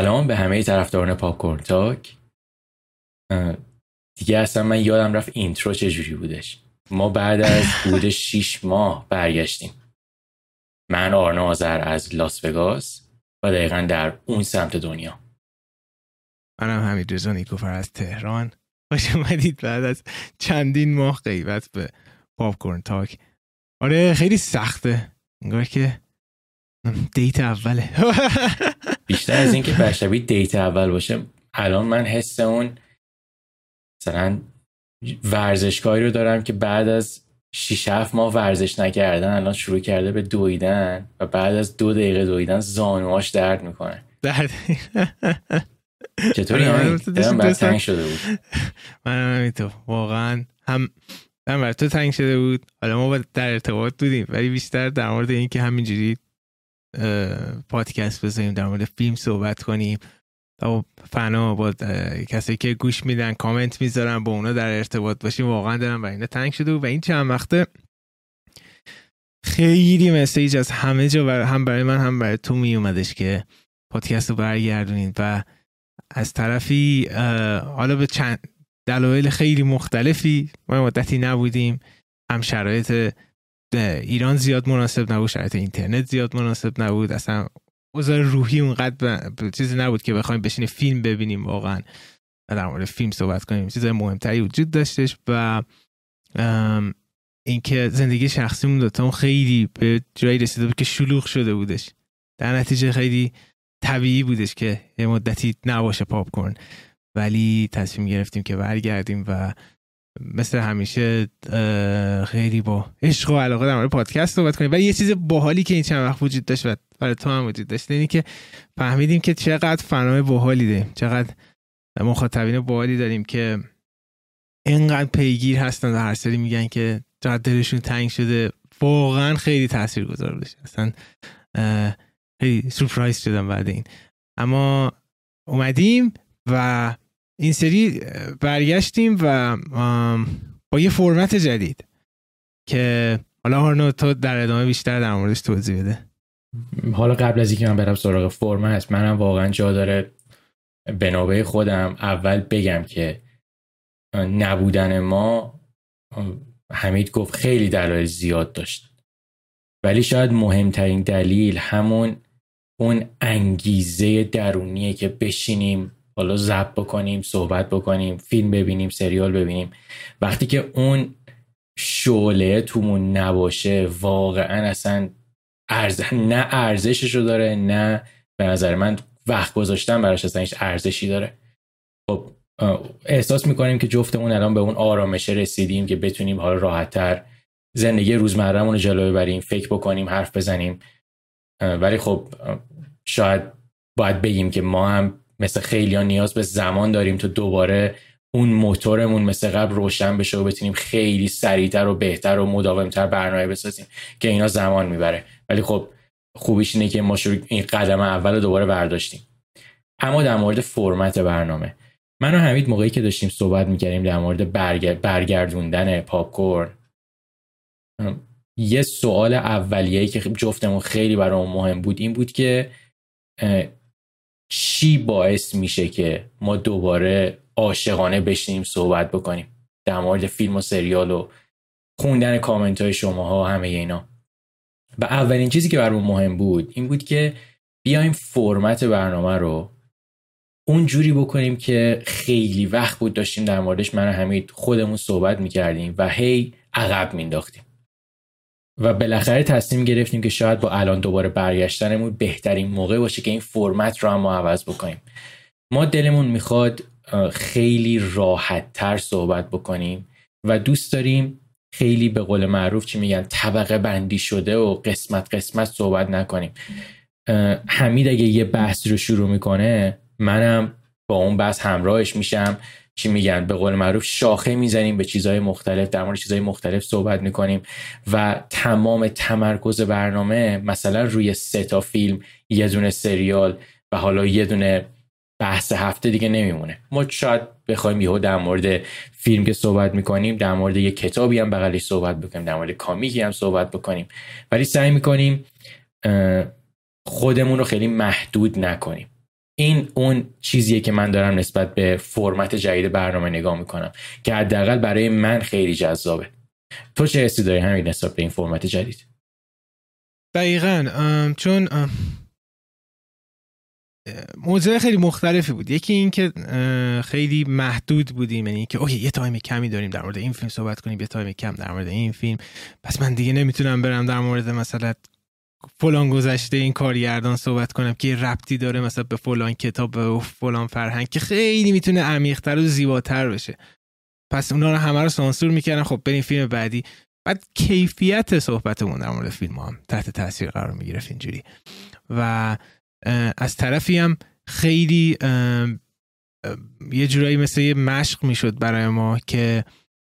سلام به همه طرفداران پاپ تاک. دیگه اصلا من یادم رفت intro چجوری بودش. ما بعد از حدود 6 ماه برگشتیم. من آرنا آذر از لاس وگاس و دقیقا در اون سمت دنیا. منم حمید رضا نیکوفر از تهران. خوش اومدید بعد از چندین ماه غیبت به پاپ تاک. آره خیلی سخته. انگار که دیت اوله. بیشتر از اینکه برشبی دیت اول باشه الان من حس اون مثلا ورزشکاری رو دارم که بعد از 6 7 ماه ورزش نکردن الان شروع کرده به دویدن و بعد از دو دقیقه دویدن زانواش درد می‌کنه. درد. چطوری؟ همین؟ بعد تنگ شده بود. من تو. واقعا هم هم بر تو تنگ شده بود. حالا ما در ارتباط بودیم ولی بیشتر در مورد اینکه همینجوری پادکست بزنیم در مورد فیلم صحبت کنیم. تا فنا با کسی که گوش میدن کامنت می‌ذارن با اونا در ارتباط باشیم. واقعا دارم برای اینا تنگ شده و این چند وقته خیلی مسیج از همه جا و هم برای من هم برای تو می اومدش که پادکست رو برگردونید. و از طرفی حالا به چند دلایل خیلی مختلفی ما مدتی نبودیم. هم شرایط ایران زیاد مناسب نبود شرایط اینترنت زیاد مناسب نبود. اصلا اوضاع روحی اونقدر چیزی نبود که بخوایم بشینیم فیلم ببینیم واقعا در مورد فیلم صحبت کنیم. چیزای مهمتری وجود داشتش و اینکه زندگی شخصیمون دوتا خیلی به جایی رسیده بود که شلوغ شده بودش. در نتیجه خیلی طبیعی بودش که یه مدتی نباشه پاپ کن ولی تصمیم گرفتیم که برگردیم و مثل همیشه خیلی با عشق و علاقه در مورد پادکست صحبت کنیم. ولی یه چیز باحالی که این چند وقت وجود داشت و برای تو هم وجود داشت اینی که فهمیدیم که چقدر فنای باحالی داریم چقدر مخاطبین باحالی داریم که اینقدر پیگیر هستن و هر سری میگن که چقدر دلشون تنگ شده. واقعا خیلی تاثیر گذار بشه اصلا خیلی سورپرایز شدم بعد این. اما اومدیم و این سری برگشتیم و با یه فرمت جدید که حالا هارنو تو در ادامه بیشتر در موردش توضیح بده. حالا قبل از اینکه من برم سراغ فرمت منم واقعا جا داره به نوبه خودم اول بگم که نبودن ما حمید گفت خیلی دلایل زیاد داشت. ولی شاید مهمترین دلیل همون اون انگیزه درونیه که بشینیم حالا زب بکنیم صحبت بکنیم فیلم ببینیم سریال ببینیم. وقتی که اون شعله تومون نباشه واقعا اصلا ارز... نه ارزشش رو داره نه به نظر من وقت گذاشتن براش اصلا هیچ ارزشی داره. خب احساس می‌کنیم که جفتمون الان به اون آرامشه رسیدیم که بتونیم حالا راحتتر زندگی روزمرهمون رو جلو ببریم فکر بکنیم حرف بزنیم. ولی خب شاید باید بگیم که ما هم مثل خیلی ها نیاز به زمان داریم تا دوباره اون موتورمون مثل قبل روشن بشه و بتونیم خیلی سریعتر و بهتر و مداومتر برنامه بسازیم که اینا زمان می‌بره. ولی خب خوبیش اینه که ما شروع این قدم اول رو دوباره برداشتیم. اما در مورد فرمت برنامه. من و حمید موقعی که داشتیم صحبت می‌کردیم در مورد برگردوندن پاپ یه سوال اولیه‌ای که جفتمون خیلی برامون مهم بود این بود که چی باعث میشه که ما دوباره عاشقانه بشینیم صحبت بکنیم در مورد فیلم و سریال و خوندن کامنت های شما ها همه اینا؟ و اولین چیزی که برامون مهم بود این بود که بیایم فرمت برنامه رو اون جوری بکنیم که خیلی وقت بود داشتیم در موردش من حمید خودمون صحبت می‌کردیم و هی عقب مینداختیم و بالاخره تصمیم گرفتیم که شاید با الان دوباره برگشتنمون بهترین موقع باشه که این فرمت رو هم ما عوض بکنیم. ما دلمون می‌خواد خیلی راحت تر صحبت بکنیم و دوست داریم خیلی به قول معروف چی میگن طبقه بندی شده و قسمت قسمت صحبت نکنیم. حمید اگه یه بحث رو شروع می‌کنه منم با اون بحث همراهش میشم. چی میگن؟ به قول معروف شاخه می‌زنیم به چیزهای مختلف در مورد چیزهای مختلف صحبت می‌کنیم و تمام تمرکز برنامه مثلا روی سه تا فیلم یه دونه سریال و حالا یه دونه بحث هفته دیگه نمیمونه. ما شاید بخوایم یهو در مورد فیلم که صحبت می‌کنیم در مورد یه کتابی هم بغلش صحبت بکنیم در مورد کامیکی هم صحبت بکنیم. ولی سعی می‌کنیم خودمون رو خیلی محدود نکنیم. این اون چیزیه که من دارم نسبت به فرمت جدید برنامه نگاه می‌کنم که حداقل برای من خیلی جذابه. تو چه حسی داری همین نسبت به این فرمت جدید؟ دقیقا چون موضوع خیلی مختلفی بود. یکی این که خیلی محدود بودیم یعنی که اوه یه time کمی داریم در مورد این فیلم صحبت کنیم یه time کم در مورد این فیلم. پس من دیگه نمی‌تونم برم در مورد مثلا فلان گذشته این کارگردان صحبت کنم که ربطی داره مثلا به فلان کتاب و فلان فرهنگ که خیلی می‌تونه عمیقتر و زیباتر بشه. پس اونا رو همه رو سانسور می‌کردن. خب بریم فیلم بعدی. بعد کیفیت صحبتمون در مورد فیلم هم تحت تاثیر قرار می‌گرفت اینجوری. و از طرفی هم خیلی یه جورایی مثل یه مشق می‌شد برای ما که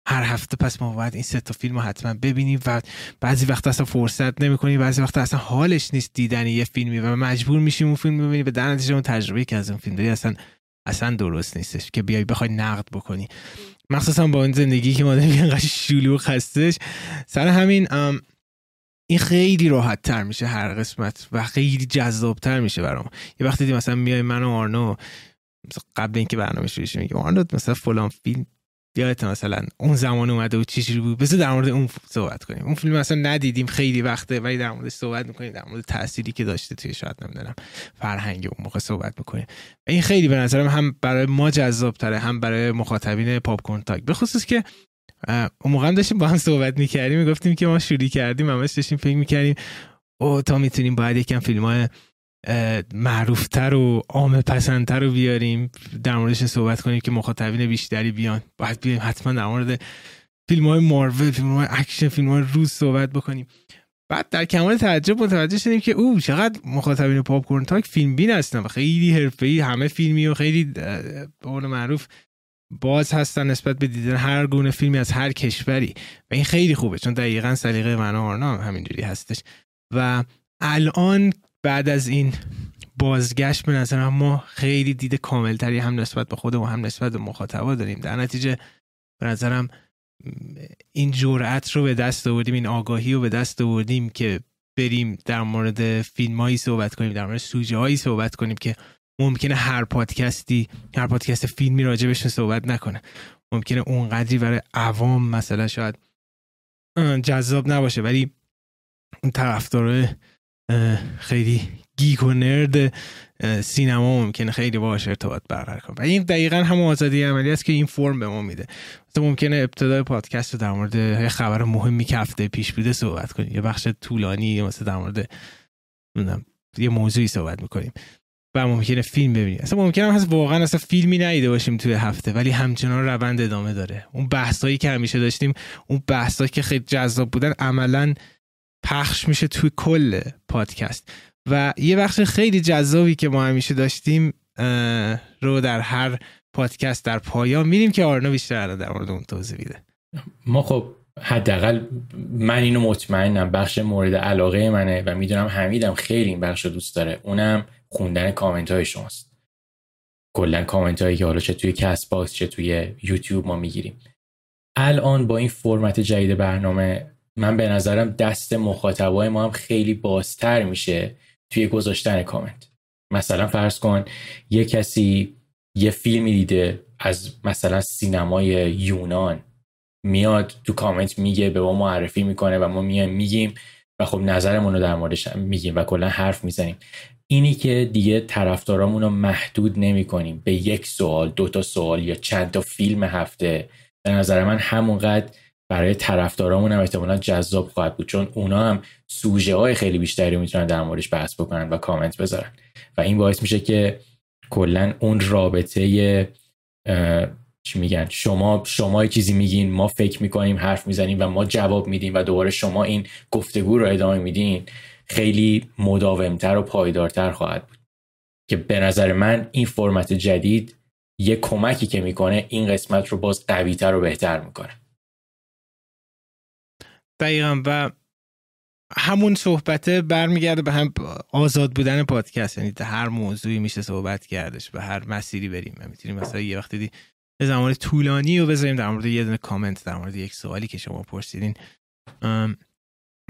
هر هفته پس ما باید این سه تا فیلم رو حتما ببینیم و بعضی وقت اصلا فرصت نمی‌کنیم بعضی وقت اصلا حالش نیست دیدن یه فیلمی و مجبور میشیم اون فیلم ببینیم به در نتیجه اون تجربه که از اون فیلم داری اصلا اصلا درست نیستش که بیای بخوای نقد بکنی. مخصوصا با این زندگی که ما داریم اینقدر شلوغ هستش. سر همین این خیلی راحت تر میشه هر قسمت و خیلی جذاب تر میشه برام. یه وقتی مثلا میای من و آرنو قبل اینکه برنامه شروع شه میگم آرنو مثلا فلان فیلم یادت مثلا اون زمان اومده و چی بود؟ بذار در مورد اون صحبت کنیم. اون فیلم مثلا ندیدیم خیلی وقته ولی در موردش صحبت می‌کنیم. در مورد تأثیری که داشته توی شاید نمی‌دونم فرهنگ اون موقع صحبت می‌کنیم این خیلی به نظرم هم برای ما جذاب تره هم برای مخاطبین پاپ کورن تاک. به خصوص که اون موقع هم داشتیم با هم صحبت می‌کردیم می‌گفتیم که ما شروع کردیم همش داشتیم فکر می‌کردیم او تا می‌تونیم باید یکم فیلم های معروفتر و عام پسندتر رو بیاریم در موردش صحبت کنیم که مخاطبین بیشتری بیان. باید بیایم حتما در مورد فیلم های مارول فیلم های اکشن فیلم های روز صحبت بکنیم. بعد در کمال تعجب متوجه شدیم که او چقدر مخاطبین پاپ کورن تاک فیلم بین هستن و خیلی حرفه‌ای همه فیلمی و خیلی به قول معروف باز هستن نسبت به دیدن هر گونه فیلمی از هر کشوری. و این خیلی خوبه چون دقیقا سلیقه من و آرنا همینجوری هستش. و الان بعد از این بازگشت به نظر ما خیلی دید کاملتری هم نسبت به خودمون هم نسبت به مخاطبا داریم. در نتیجه به نظرم این جرأت رو به دست آوردیم این آگاهی رو به دست آوردیم که بریم در مورد فیلمایی صحبت کنیم در مورد سوژه هایی صحبت کنیم که ممکنه هر پادکستی هر پادکست فیلمی راجبشون صحبت نکنه. ممکنه اونقدری برای عوام مثلا شاید جذاب نباشه ولی اون طرفدار خیلی گیک و نرد سینما ممکنه خیلی باش ارتباط برقرار کنه. و این دقیقا هم آزادی عملی است که این فرم به ما میده. مثلا ممکنه ابتدای پادکست در مورد خبر مهمی که هفته پیش بوده صحبت کنیم. یه بخش طولانی مثلا در مورد یه موضوعی صحبت می‌کنیم. و ممکنه فیلم ببینیم. اصلا ممکنه هست واقعا اصلا فیلمی ندیده باشیم توی هفته ولی همچنان روند ادامه داره. اون بحثایی که همیشه داشتیم اون بحثایی که خیلی جذاب بودن عملا پخش میشه توی کل پادکست. و یه بخش خیلی جذابی که ما همیشه داشتیم رو در هر پادکست در پایان میریم که آرنا بیشتر در مورد اون توضیح میده. ما خب حداقل من اینو مطمئنم بخش مورد علاقه منه و می‌دونم حمیدم خیلی این بخش رو دوست داره. اونم خوندن کامنت های شماست. کلا کامنت هایی که حالا چه توی کست باکس چه توی یوتیوب ما می‌گیریم. الان با این فرمت جدید برنامه من به نظرم دست مخاطبای ما هم خیلی بازتر میشه توی گذاشتن کامنت. مثلا فرض کن یه کسی یه فیلمی دیده از مثلا سینمای یونان میاد تو کامنت میگه به ما معرفی می‌کنه و ما میایم میگیم و خب نظرمون رو در موردش میگیم و کلا حرف می‌زنیم. اینی که دیگه طرفدارامون رو محدود نمی کنیم به یک سوال دو تا سوال یا چند تا فیلم هفته به نظر من همونقدر برای طرفدارامون هم احتمالا جذاب خواهد بود چون اونا هم سوژه های خیلی بیشتری می‌تونن در موردش بحث بکنن و کامنت بذارن. و این باعث میشه که کلا اون رابطه چی میگن شما شما چیزی میگین ما فکر می‌کنیم حرف می‌زنیم و ما جواب میدیم و دوباره شما این گفتگو رو ادامه میدین خیلی مداومتر و پایدارتر خواهد بود. که به نظر من این فرمت جدید یه کمکی که می‌کنه این قسمت رو باز قویتر و بهتر می‌کنه. دقیقا و همون صحبته برمیگرده به هم آزاد بودن پادکست. یعنی هر موضوعی میشه صحبت کردش به هر مسیری بریم. می‌تونیم مثلا یه وقتی دی به زمان طولانی و بذاریم در مورد یه دونه کامنت در مورد یک سوالی که شما پرسیدین.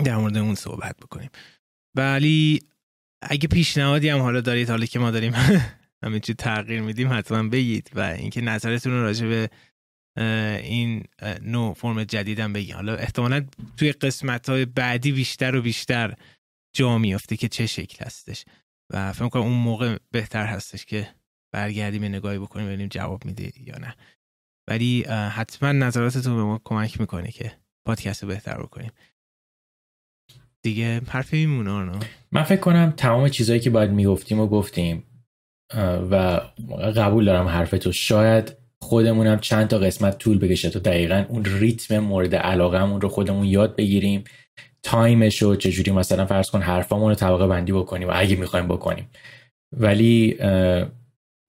در مورد اون صحبت بکنیم. ولی اگه پیشنهادی هم حالا دارید حالا که ما داریم چی تغییر میدیم حتما بگید و اینکه نظرتون رو راجع به این نوع فرم جدیدم بگید حالا احتمالا توی قسمت های بعدی بیشتر و بیشتر جا میافته که چه شکل هستش. و فکر کنم اون موقع بهتر هستش که برگردیم نگاهی بکنیم ببینیم جواب میده یا نه. ولی حتما نظراتتون به ما کمک می‌کنه که پادکست رو بهتر بکنیم. دیگه حرفی میمونه من فکر کنم تمام چیزهایی که باید می‌گفتیم و گفتیم و قبول دارم حرفتو شاید خودمونم چند تا قسمت طول بکشه تا دقیقا اون ریتم مورد علاقهمون رو خودمون یاد بگیریم. تایمش رو چجوری مثلا فرض کن حرفامون رو طبقه بندی بکنیم و اگه می‌خوایم بکنیم. ولی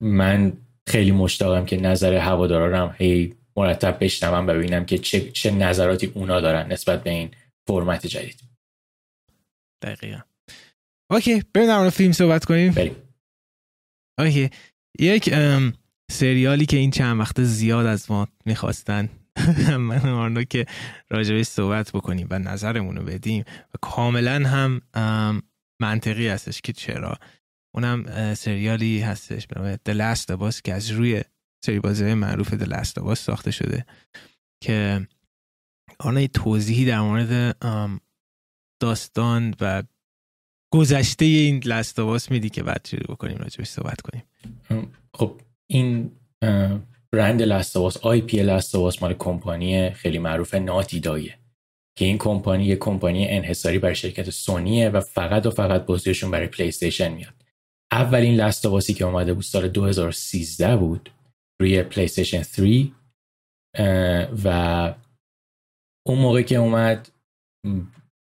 من خیلی مشتاقم که نظر هوادارا هم هی مرتب بشنوم ببینم که چه, چه نظراتی اونا دارن نسبت به این فرمت جدید. دقیقا. اوکی بریم در فیلم صحبت کنیم. بریم. اوکی. یک سریالی که این چند وقت زیاد از ما می‌خواستن. من آرنو که راجبه صحبت بکنیم و نظرمون رو بدیم و کاملا هم منطقی هستش که چرا. اونم سریالی هستش به نام The Last of Us که از روی سری بازی معروف The Last of Us ساخته شده که آن توضیحی در مورد داستان و گذشته این Us میدی که بعد شروع بکنیم راجبش صحبت کنیم. خب این برند Last of Us IP Last of Us مال کمپانی خیلی معروف Naughty Dog ه که این کمپانی یه کمپانی انحصاری برای شرکت سونیه و فقط و فقط بازیشون برای پلی استیشن میاد. اولین Last of Us ی که اومده بود سال 2013 بود روی پلی استیشن 3 و اون موقع که اومد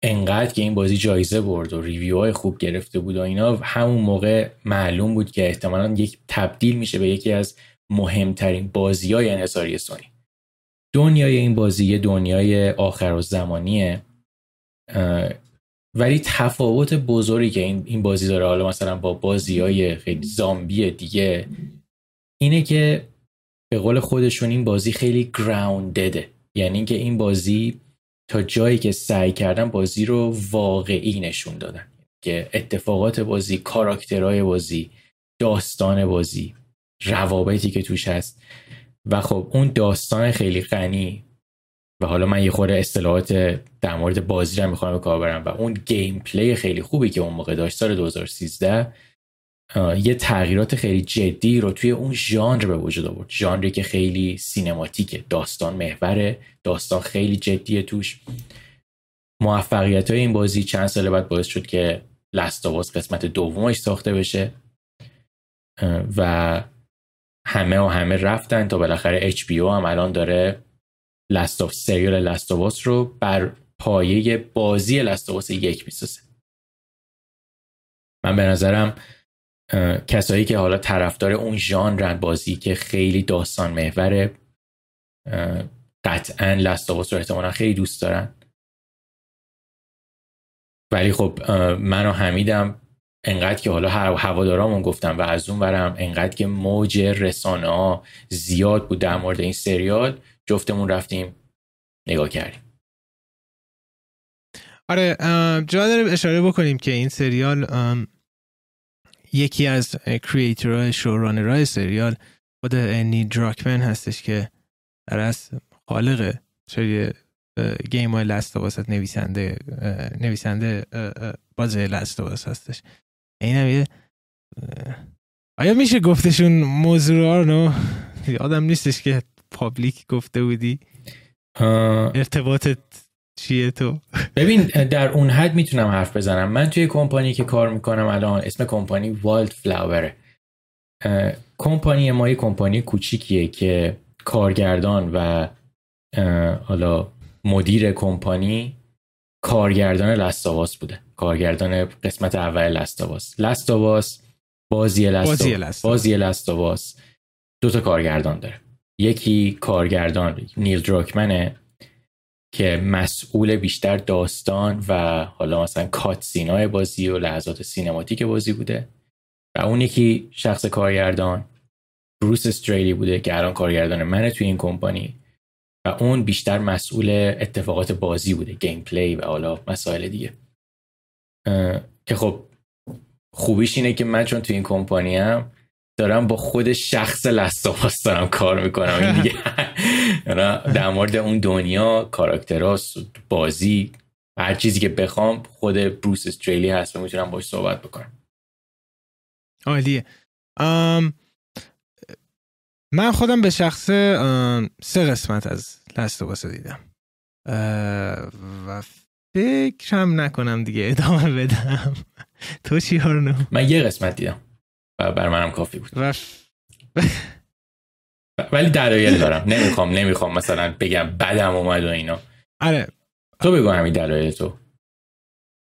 انقدر که این بازی جایزه برد و review های خوب گرفته بود و اینا همون موقع معلوم بود که احتمالا یک تبدیل میشه به یکی از مهمترین بازی های انحصاری سونی. دنیای این بازی یه دنیای آخرالزمانیه ولی تفاوت بزرگی که این, بازی داره. حالا مثلا با بازی های خیلی زامبی دیگه اینه که به قول خودشون این بازی خیلی گراوندده یعنی که این بازی تا جایی که سعی کردن بازی رو واقعی نشون دادن. که اتفاقات بازی کاراکترهای بازی داستان بازی روابطی که توش هست. و خب اون داستان خیلی غنی و حالا من یه خورده اصطلاحات در مورد بازی رو می‌خوام به کار برم و اون گیم پلی خیلی خوبی که اون موقع داشت سال 2013 یه تغییرات خیلی جدی رو توی اون ژانر به وجود آورد. ژانری که خیلی سینماتیکه داستان محوره داستان خیلی جدیه توش. موفقیت های این بازی چند سال بعد باعث شد که لستاواز قسمت دومش ساخته بشه. و همه و همه رفتن تا بالاخره HBO هم الان داره لستاف سریال لستاواس رو بر پایه بازی لستاواس یک می‌سازه. من به نظرم کسایی که حالا طرفدار اون ژانر بازی که خیلی داستان محوره قطعا لستاواس رو احتمالا خیلی دوست دارن. ولی خب من و حمیدم انقدر که حالا هوادارامون گفتم و از اون برم انقدر که موج رسانه ها زیاد بود در مورد این سریال جفتمون رفتیم نگاه کردیم. آره جا داریم اشاره بکنیم که این سریال یکی از کریترهای شورانرهای سریال خود انی دراکمن هستش که در از خالق سری گیم های لست نویسنده نویسنده باز لست هستش. این هم یه آیا میشه گفتشون موضوع رو یادم نیستش که پابلیک گفته بودی. ارتباطت چیه تو؟ ببین در اون حد می‌تونم حرف بزنم. من توی کمپانی که کار می‌کنم الان اسم کمپانی والد فلاوره کمپانی ما یه کمپانی کوچیکیه که کارگردان و حالا مدیر کمپانی کارگردان لستاواس بوده. کارگردان قسمت اول لستاواس لستاواس بازی لستاواس بازی لستاواس دو تا کارگردان داره. یکی کارگردان نیل دراکمنه که مسئول بیشتر داستان و حالا مثلا cutscene های بازی و لحظات cinematic بازی بوده. و اون یکی شخص کارگردان بروس استریلی بوده که الان کارگردان منه توی این کمپانی. و اون بیشتر مسئول اتفاقات بازی بوده gameplay و حالا مسائل دیگه. که خب خوبیش اینه که من چون توی این کمپانی هم دارم با خود شخص لستاپاس دارم کار می‌کنم. این دیگه در مورد اون دنیا کاراکتراس بازی هر چیزی که بخوام خود بروس استریلی هست و می‌تونم باش صحبت بکنم. عالیه. من خودم به شخص سه قسمت از لستوباس دیدم. و فکرم نکنم دیگه ادامه بدم. تو چی من یه قسمت دیدم و برا منم کافی بود. ولی دلایل دارم. نمی‌خوام نمی‌خوام مثلا بگم بدم اومد و اینا. آره. تو بگو همین دلایل تو.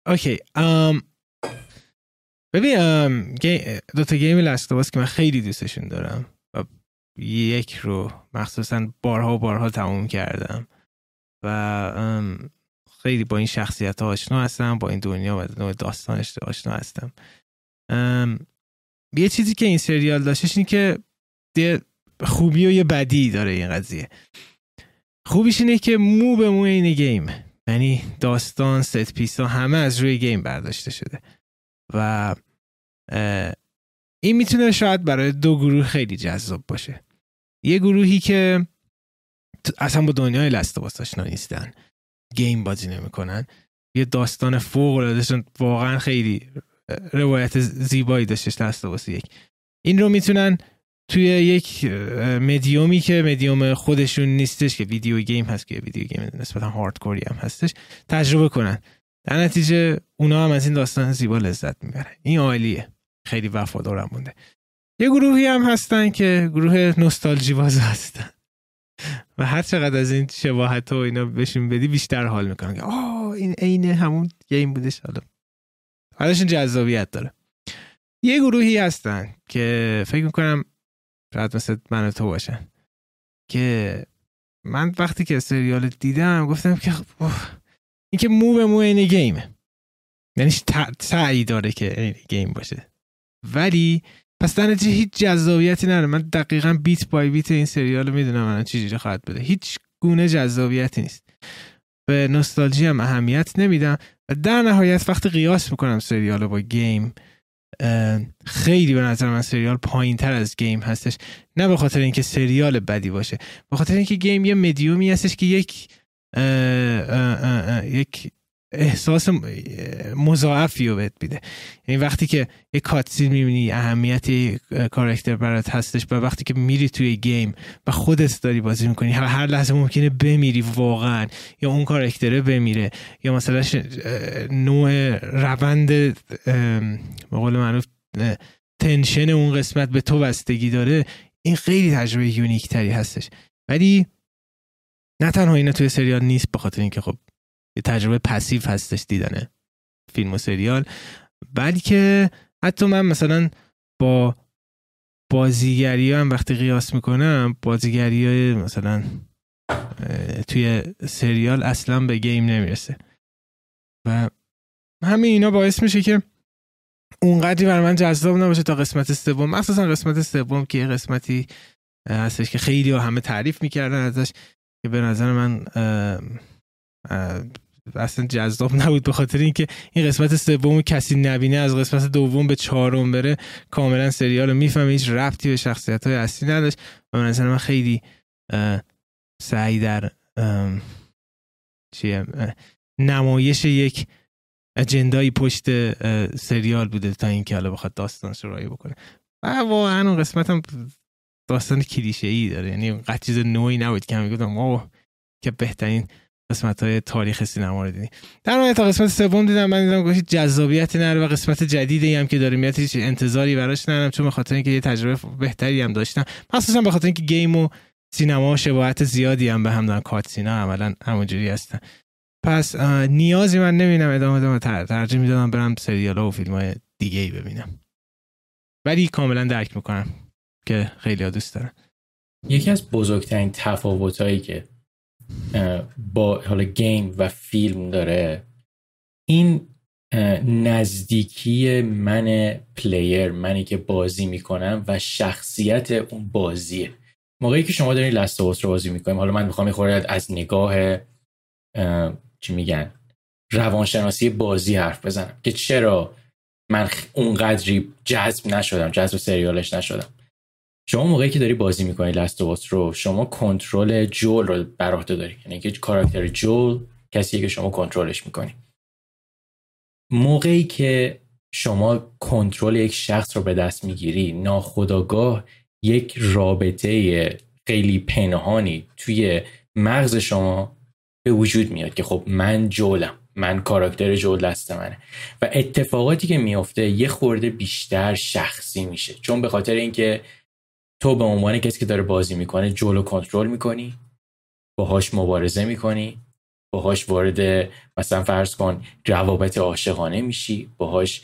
OK. ام ببین دو تا game Last که من خیلی دوستشون دارم و یک رو مخصوصا بارها و بارها تموم کردم و خیلی با این شخصیت ها آشنا هستم با این دنیا و نوع داستانش آشنا هستم. یه چیزی که این سریال داشتش این که خوبی و یه بدی داره این قضیه. خوبیش اینه که مو به مو این game. یعنی داستان set piece ها همه از روی game برداشته شده. و این می‌تونه شاید برای دو گروه خیلی جذاب باشه. یه گروهی که اصلا با دنیای Last of Us آشنا نیستن. game بازی نمی‌کنن. یه داستان فوق العاده واقعا خیلی روایت زیبایی داشتش Last of Us یک. این رو می‌تونن توی یک مدیومی که مدیوم خودشون نیستش که video game هست که video game نسبتا hardcore ی هم هستش تجربه کنن. در نتیجه اونا هم از این داستان زیبا لذت می‌برن. این عالیه. خیلی وفادارم مونده. یه گروهی هم هستن که گروه نوستالژی باز هستن. و هر چقدر از این شباهت و اینا بهشون بدی بیشتر حال می‌کنن. که آه این عین همون گیم بودش حالا. حالشون جذابیت داره. یه گروهی هستن که فکر می‌کنم شاید مثل من تو باشن که من وقتی که سریال دیدم گفتم که این که مو به مو این گیمه. یعنی سعی داره که این game باشه. ولی پس در نتیجه هیچ جذابیتی نداره. من دقیقا beat by beat این سریال رو می‌دونم من چجوری خواهد بده هیچ گونه جذابیتی نیست. به نوستالژی هم اهمیت نمیدم. و در نهایت وقتی قیاس می‌کنم سریال با game خیلی به نظر من سریال پایین تر از game هستش. نه به خاطر اینکه سریال بدی باشه به خاطر اینکه game یه مدیومی هستش که یک یک احساس مضاعفی رو بهت میده. یعنی وقتی که یه کاتسین می‌بینی اهمیت کارکتر برات هستش و وقتی که میری توی گیم و خودت داری بازی می‌کنی هر, هر لحظه ممکنه بمیری واقعا یا اون کارکتره بمیره یا مثلا نوع روند به قول معروف تنشن اون قسمت به تو بستگی داره این خیلی تجربه یونیک تری هستش. ولی نه تنها اینا توی سریال نیست به خاطر اینکه خب یه تجربه پسیو هستش دیدنه فیلم و سریال. بلکه حتی من مثلا با بازیگری هم وقتی قیاس می‌کنم بازیگری های مثلا توی سریال اصلا به گیم نمی‌رسه. و همین اینا باعث میشه که اونقدری بر من جذاب نباشه تا قسمت سوم. مخصوصا قسمت سوم که یه قسمتی هستش که خیلی همه تعریف می‌کردن ازش که به نظر من اصلا جذاب نبود به خاطر اینکه این قسمت سوم کسی نبینه از قسمت دوم به چهارم بره. کاملا سریال رو می‌فهمه هیچ ربطی به شخصیت های اصلی نداشت و من من خیلی سعی در چیه نمایش یک اجندایی پشت سریال بوده تا اینکه حالا بخواد داستان رایی بکنه. و واقعا اون قسمت هم داستان کلیشه ای داره. یعنی قد چیز نوعی نبود که هم گفتم که بهترین قسمت های تاریخ سینما رو دیدیم در نهایت تا قسمت سوم دیدم من دیدم گوشی جذابیتی نره و قسمت جدیدی هم که داره میاد هیچ انتظاری براش ندارم چون به خاطر اینکه یه تجربه بهتری هم داشتم. مخصوصا به اینکه گیم و سینما شباهت زیادی هم به هم دارن. کات سینا عملا همونجوری هستن. پس نیازی من نمی‌دونم ادامه ادامه ترجیح می‌دادم برم سریال و فیلم های دیگه ای ببینم. ولی کاملا درک می‌کنم که خیلی دوست دارن. یکی از بزرگترین تفاوتایی که با حالا game و فیلم داره. این نزدیکی من player منی که بازی می‌کنم و شخصیت اون بازیه. موقعی که شما دارین Last رو بازی می‌کنیم حالا من می‌خوام می‌خورد از نگاه چی میگن روانشناسی بازی حرف بزنم. که چرا من اونقدری جذب نشدم جذب سریالش نشدم. شما موقعی که داری بازی می‌کنی لستوباس رو شما کنترل جول رو بر عهده داری. یعنی که کاراکتر جول کسیه که شما کنترلش می‌کنی. موقعی که شما کنترل یک شخص رو به دست می‌گیری ناخداگاه یک رابطه خیلی پنهانی توی مغز شما به وجود میاد که خب من جولم من کاراکتر جول دست منه. و اتفاقاتی که میافته یه خورده بیشتر شخصی میشه. چون به خاطر اینکه تو به عنوان کسی که داره بازی می‌کنه جول رو کنترل می‌کنی باهاش مبارزه می‌کنی باهاش وارد مثلا فرض کن روابط عاشقانه میشی باهاش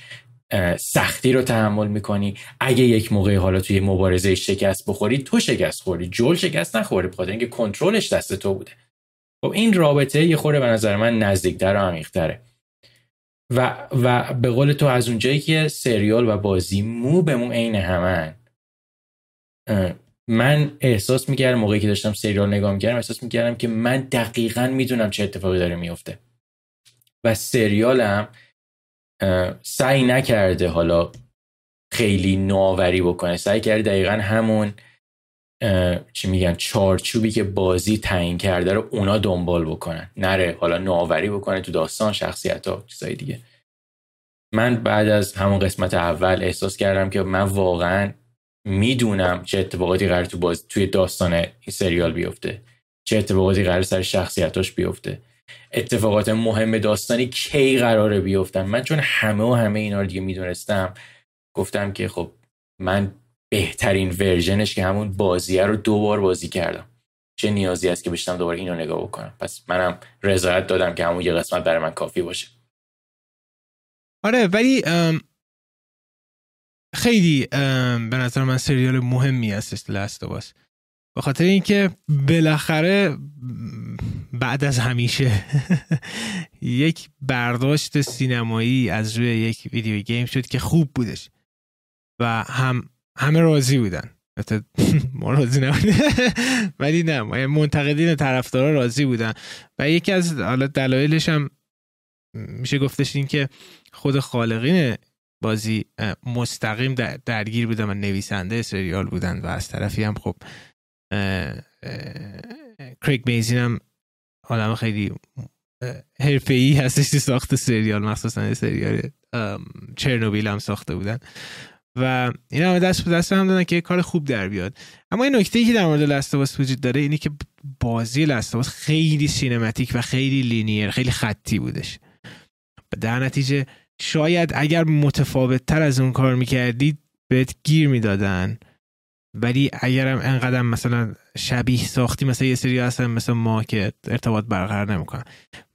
سختی رو تحمل می‌کنی. اگه یک موقع حالا توی مبارزه شکست بخوری تو شکست خوری جول شکست نخوری بخاطر اینکه کنترلش دست تو بوده. خب این رابطه یه خورده به نظر من نزدیکتر و عمیقتره. و و به قول تو از اونجایی که سریال و بازی مو به مو عین همن من احساس می‌کردم موقعی که داشتم سریال نگاه می‌کردم احساس می‌کردم که من دقیقا می‌دونم چه اتفاقی داره میفته و سریالم سعی نکرده حالا خیلی نوآوری بکنه. سعی کرده دقیقا همون چی میگن چارچوبی که بازی تعیین کرده رو اونا دنبال بکنن. نره حالا نوآوری بکنه تو داستان شخصیت ها چیزای دیگه. من بعد از همون قسمت اول احساس کردم که من واقعا می‌دونم چه اتفاقاتی قرار تو باز توی داستان این سریال بیفته چه اتفاقاتی قرار سر شخصیتاش بیفته. اتفاقات مهم داستانی کی قراره بیفتن؟ من چون همه و همه اینا رو دیگه می‌دونستم گفتم که خب من بهترین ورژنش که همون بازیه رو دوبار بازی کردم. چه نیازی است که بشتم دوباره اینو نگاه بکنم؟ پس منم رضایت دادم که همون یه قسمت برای من کافی باشه. آره ولی خیلی به نظر من سریال مهمی هستش لست باس به خاطر اینکه بالاخره بعد از همیشه یک برداشت سینمایی از روی یک ویدیو گیم شد که خوب بودش و هم همه راضی بودن. ما راضی نبودیم. ولی نه منتقدین طرفدارا راضی بودن. و یکی از حالا دلایلش هم میشه گفتش این که خود خالقین بازی مستقیم درگیر بودن و نویسنده سریال بودن و از طرفی هم خب کریک بیزین هم آدم خیلی حرفه ای هستش تو ساخت سریال مخصوصا سریال چرنوبیل هم ساخته بودن. و این همه دست به دست هم دادن که کار خوب در بیاد. اما این نکته ای که در مورد لستواس وجود داره اینه که بازی لستواس خیلی سینماتیک و خیلی لینیر خیلی خطی بودش. در نتیجه شاید اگر متفاوت تر از اون کار می‌کردید بهت گیر می‌دادن. ولی اگرم انقدر مثلا شبیه ساختی مثلا یه سری هستن مثل ما که ارتباط برقرار نمی‌کنن.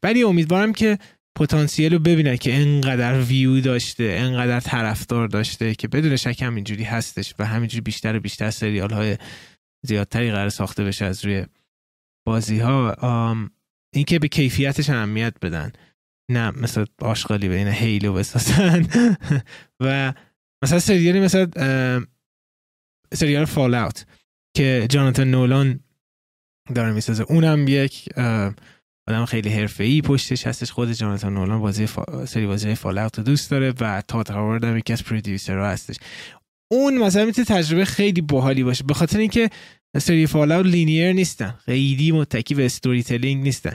ولی امیدوارم که پتانسیل رو ببینن که انقدر ویو داشته انقدر طرفدار داشته که بدون شک هم اینجوری هستش و همینجوری بیشتر و بیشتر سریال های زیادتری قرار ساخته بشه از روی بازی ها اینکه به کیفیتش اهمیت بدن. نه مثل آشغالی بین هیلو بسازن و مثلا سریالی مثل سریال فال اوت که جاناتان نولان داره می‌سازه. اونم یک آدم خیلی حرفه‌ای پشتش هستش. خود جاناتان نولان بازی فا... سری بازی Fallout دوست داره و تاد هاوارد هم یکی از producer ها هستش. اون مثلا می‌تونه تجربه خیلی باحالی باشه. به خاطر اینکه سری Fallout linear نیستن. خیلی متکی به storytelling نیستن.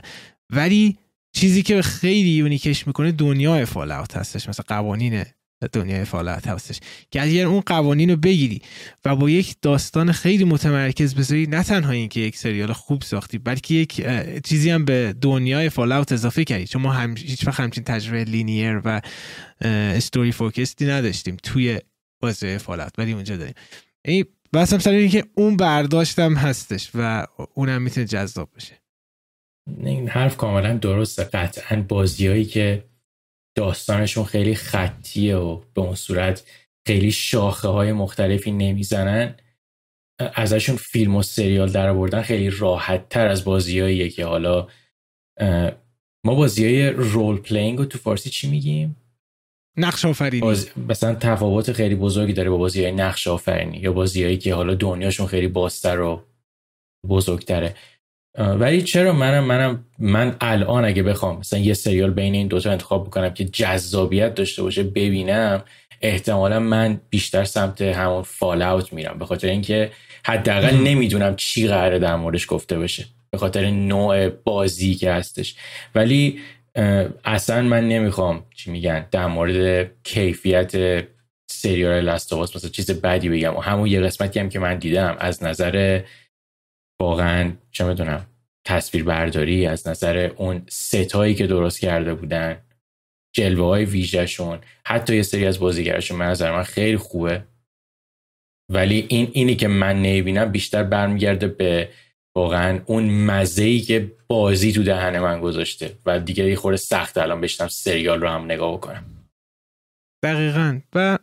ولی چیزی که خیلی unique ش می‌کنه دنیای Fallout هستش مثلا قوانین دنیای Fallout هستش. که اگر اون قوانین رو بگیری و با یک داستان خیلی متمرکز بذاری نه تنها اینکه یک سریال خوب ساختی بلکه یک چیزی هم به دنیای فالاوت اضافه کردی. چون ما هم هیچ وقت همچین تجربه لینیر و استوری فوکستی نداشتیم توی بازی فالاوت ولی اونجا داریم. این بس هم که اون برداشتم هستش و اونم می‌تونه جذاب بشه. این حرف کاملا درسته. قطعا بازیایی که داستانشون خیلی خطیه و به اون صورت خیلی شاخه های مختلفی نمی‌زنن ازشون فیلم و سریال در خیلی راحت تر از بازیاییه که حالا ما بازی های role playing رو تو فارسی چی میگیم؟ نقش آفرینی. باز... مثلا تفاوت خیلی بزرگی داره با بازی های نقش آفرینی یا بازیهایی که حالا دنیاشون خیلی بازتر و بزرگتره. ولی چرا منم منم من الان اگه بخوام مثلا یه سریال بین این دوتا انتخاب بکنم که جذابیت داشته باشه ببینم احتمالا من بیشتر سمت همون فال اوت میرم. به خاطر اینکه حداقل نمی‌دونم چی قراره در موردش گفته بشه. به خاطر نوع بازی که هستش. ولی اصلا من نمی‌خوام چی میگن در مورد کیفیت سریال لاستاواس مثلا چیز بدی بگم. و همون یه قسمتی هم که من دیدم از نظر واقعا چه می‌دونم تصویر برداری از نظر اون ستایی که درست کرده بودن جلوه های ویژهشون حتی یه سری از بازیگرشون من نظر من خیلی خوبه. ولی این اینی که من نمی‌بینم بیشتر برمیگرده به واقعا اون مزه ای که بازی تو دهن من گذاشته و دیگه یه خورده سخت الان بشتم سریال رو هم نگاه بکنم. دقیقا. و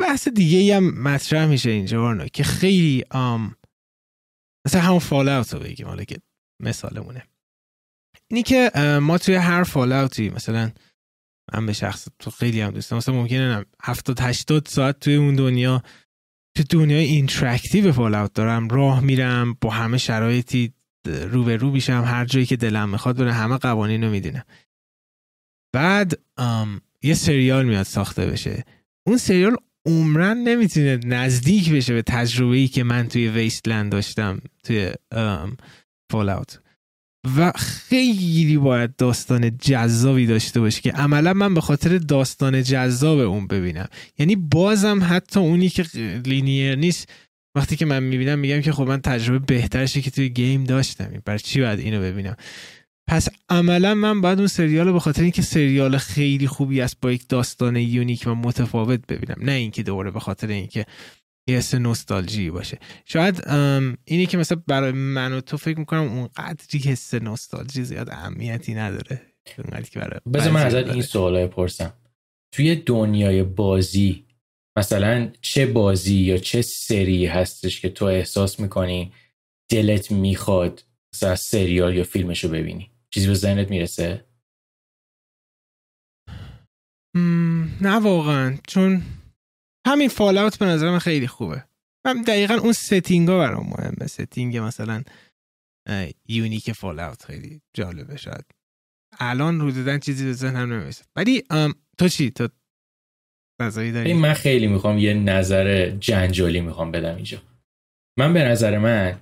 بحث دیگه هم مطرح میشه اینجا که خیلی آم مثلا همون فال اوت رو بگیم حالا که مثالمونه. اینی که ما توی هر Fallout ی مثلا من به شخصه تو خیلی هم دوستم مثلا ممکنه 70 80 ساعت توی اون دنیا تو دنیای interactive Fallout دارم راه میرم با همه شرایطی رو به رو میشم هر جایی که دلم می‌خواد برم همه قوانین رو می‌دونم. بعد یه سریال میاد ساخته بشه. اون سریال عمراً نمی‌تونه نزدیک بشه به تجربه ای که من توی wasteland داشتم توی Fallout خیلی باید داستان جذابی داشته باشه که عملا من به خاطر داستان جذاب اون ببینم. یعنی بازم حتی اونی که linear نیست. وقتی که من می‌بینم میگم که خب من تجربه بهترشه که توی game داشتم. برای چی باید اینو ببینم؟ پس عملا من باید اون سریال رو به خاطر اینکه سریال خیلی خوبی است با یک داستان unique و متفاوت ببینم. نه اینکه دوره به خاطر اینکه یه حس نوستالژی باشه. شاید اینی که مثلا برای من و تو فکر می‌کنم اون قدری حس نوستالژی زیاد اهمیتی نداره. بذار من ازت این سوال پرسم. توی دنیای بازی مثلا چه بازی یا چه سری هستش که تو احساس می‌کنی دلت می‌خواد مثلا سریال یا فیلمشو ببینی؟ چیزی به ذهنت می‌رسه؟ نه واقعا چون همین Fallout به نظر من خیلی خوبه. من دقیقا اون setting ها برام مهمه. setting مثلا unique Fallout خیلی جالبه شاید. الان رو دادن چیزی به ذهنم نمی‌رسه. ولی تو چی؟ تو نظری داری؟ من خیلی می‌خوام یه نظر جنجالی می‌خوام بدم اینجا. من به نظر من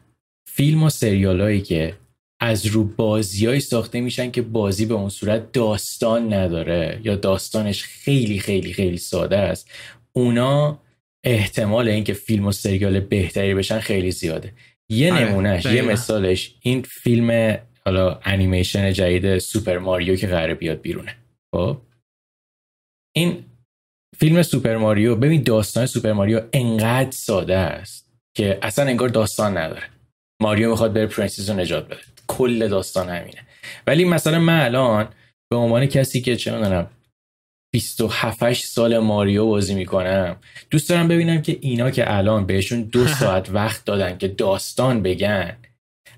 فیلم و سریال هایی که از رو بازیایی ساخته میشن که بازی به اون صورت داستان نداره یا داستانش خیلی خیلی خیلی ساده است. اونا احتمال اینکه فیلم و سریال بهتری بشن خیلی زیاده. یه آره، نمونهش یه مثالش این فیلم حالا انیمیشن جدید Super Mario که قراره بیاد بیرونه. خب؟ این فیلم Super Mario ببین داستان Super Mario انقدر ساده است که اصلا انگار داستان نداره. ماریو می‌خواد بره پرنسیس رو نجات بده. کل داستان همینه. ولی مثلا من الان به عنوان کسی که چه می‌دونم 27 سال ماریو بازی می‌کنم دوست دارم ببینم که اینا که الان بهشون دو ساعت وقت دادن که داستان بگن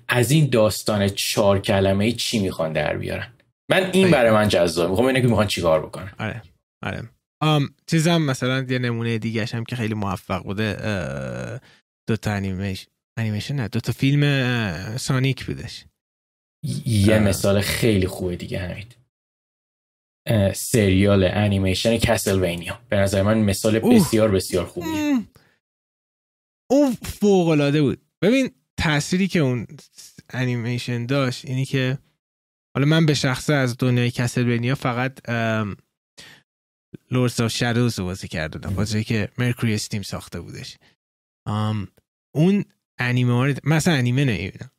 از این داستان چهار کلمه چی می‌خوان در بیارن؟ من این برای من جذاب می‌خوام اینه که می‌خوان چیکار بکنن؟ آره. آره. ام چیزم مثلا یه نمونه دیگه هم که خیلی موفق بوده دو تا انیمیشن انیمیشن نه دو تا فیلم سانیک بودش. یه مثال خیلی خوبه دیگه همین سریال انیمیشن Castlevania. به نظر من مثال بسیار بسیار خوبیه. اون فوق العاده بود. ببین تأثیری که اون انیمیشن داشت اینی که حالا من به شخصه از دنیای Castlevania فقط Lords of Shadows رو بازی کرده بازی که MercurySteam ساخته بودش. اون انیمه مثلا انیمه نمی‌بینم.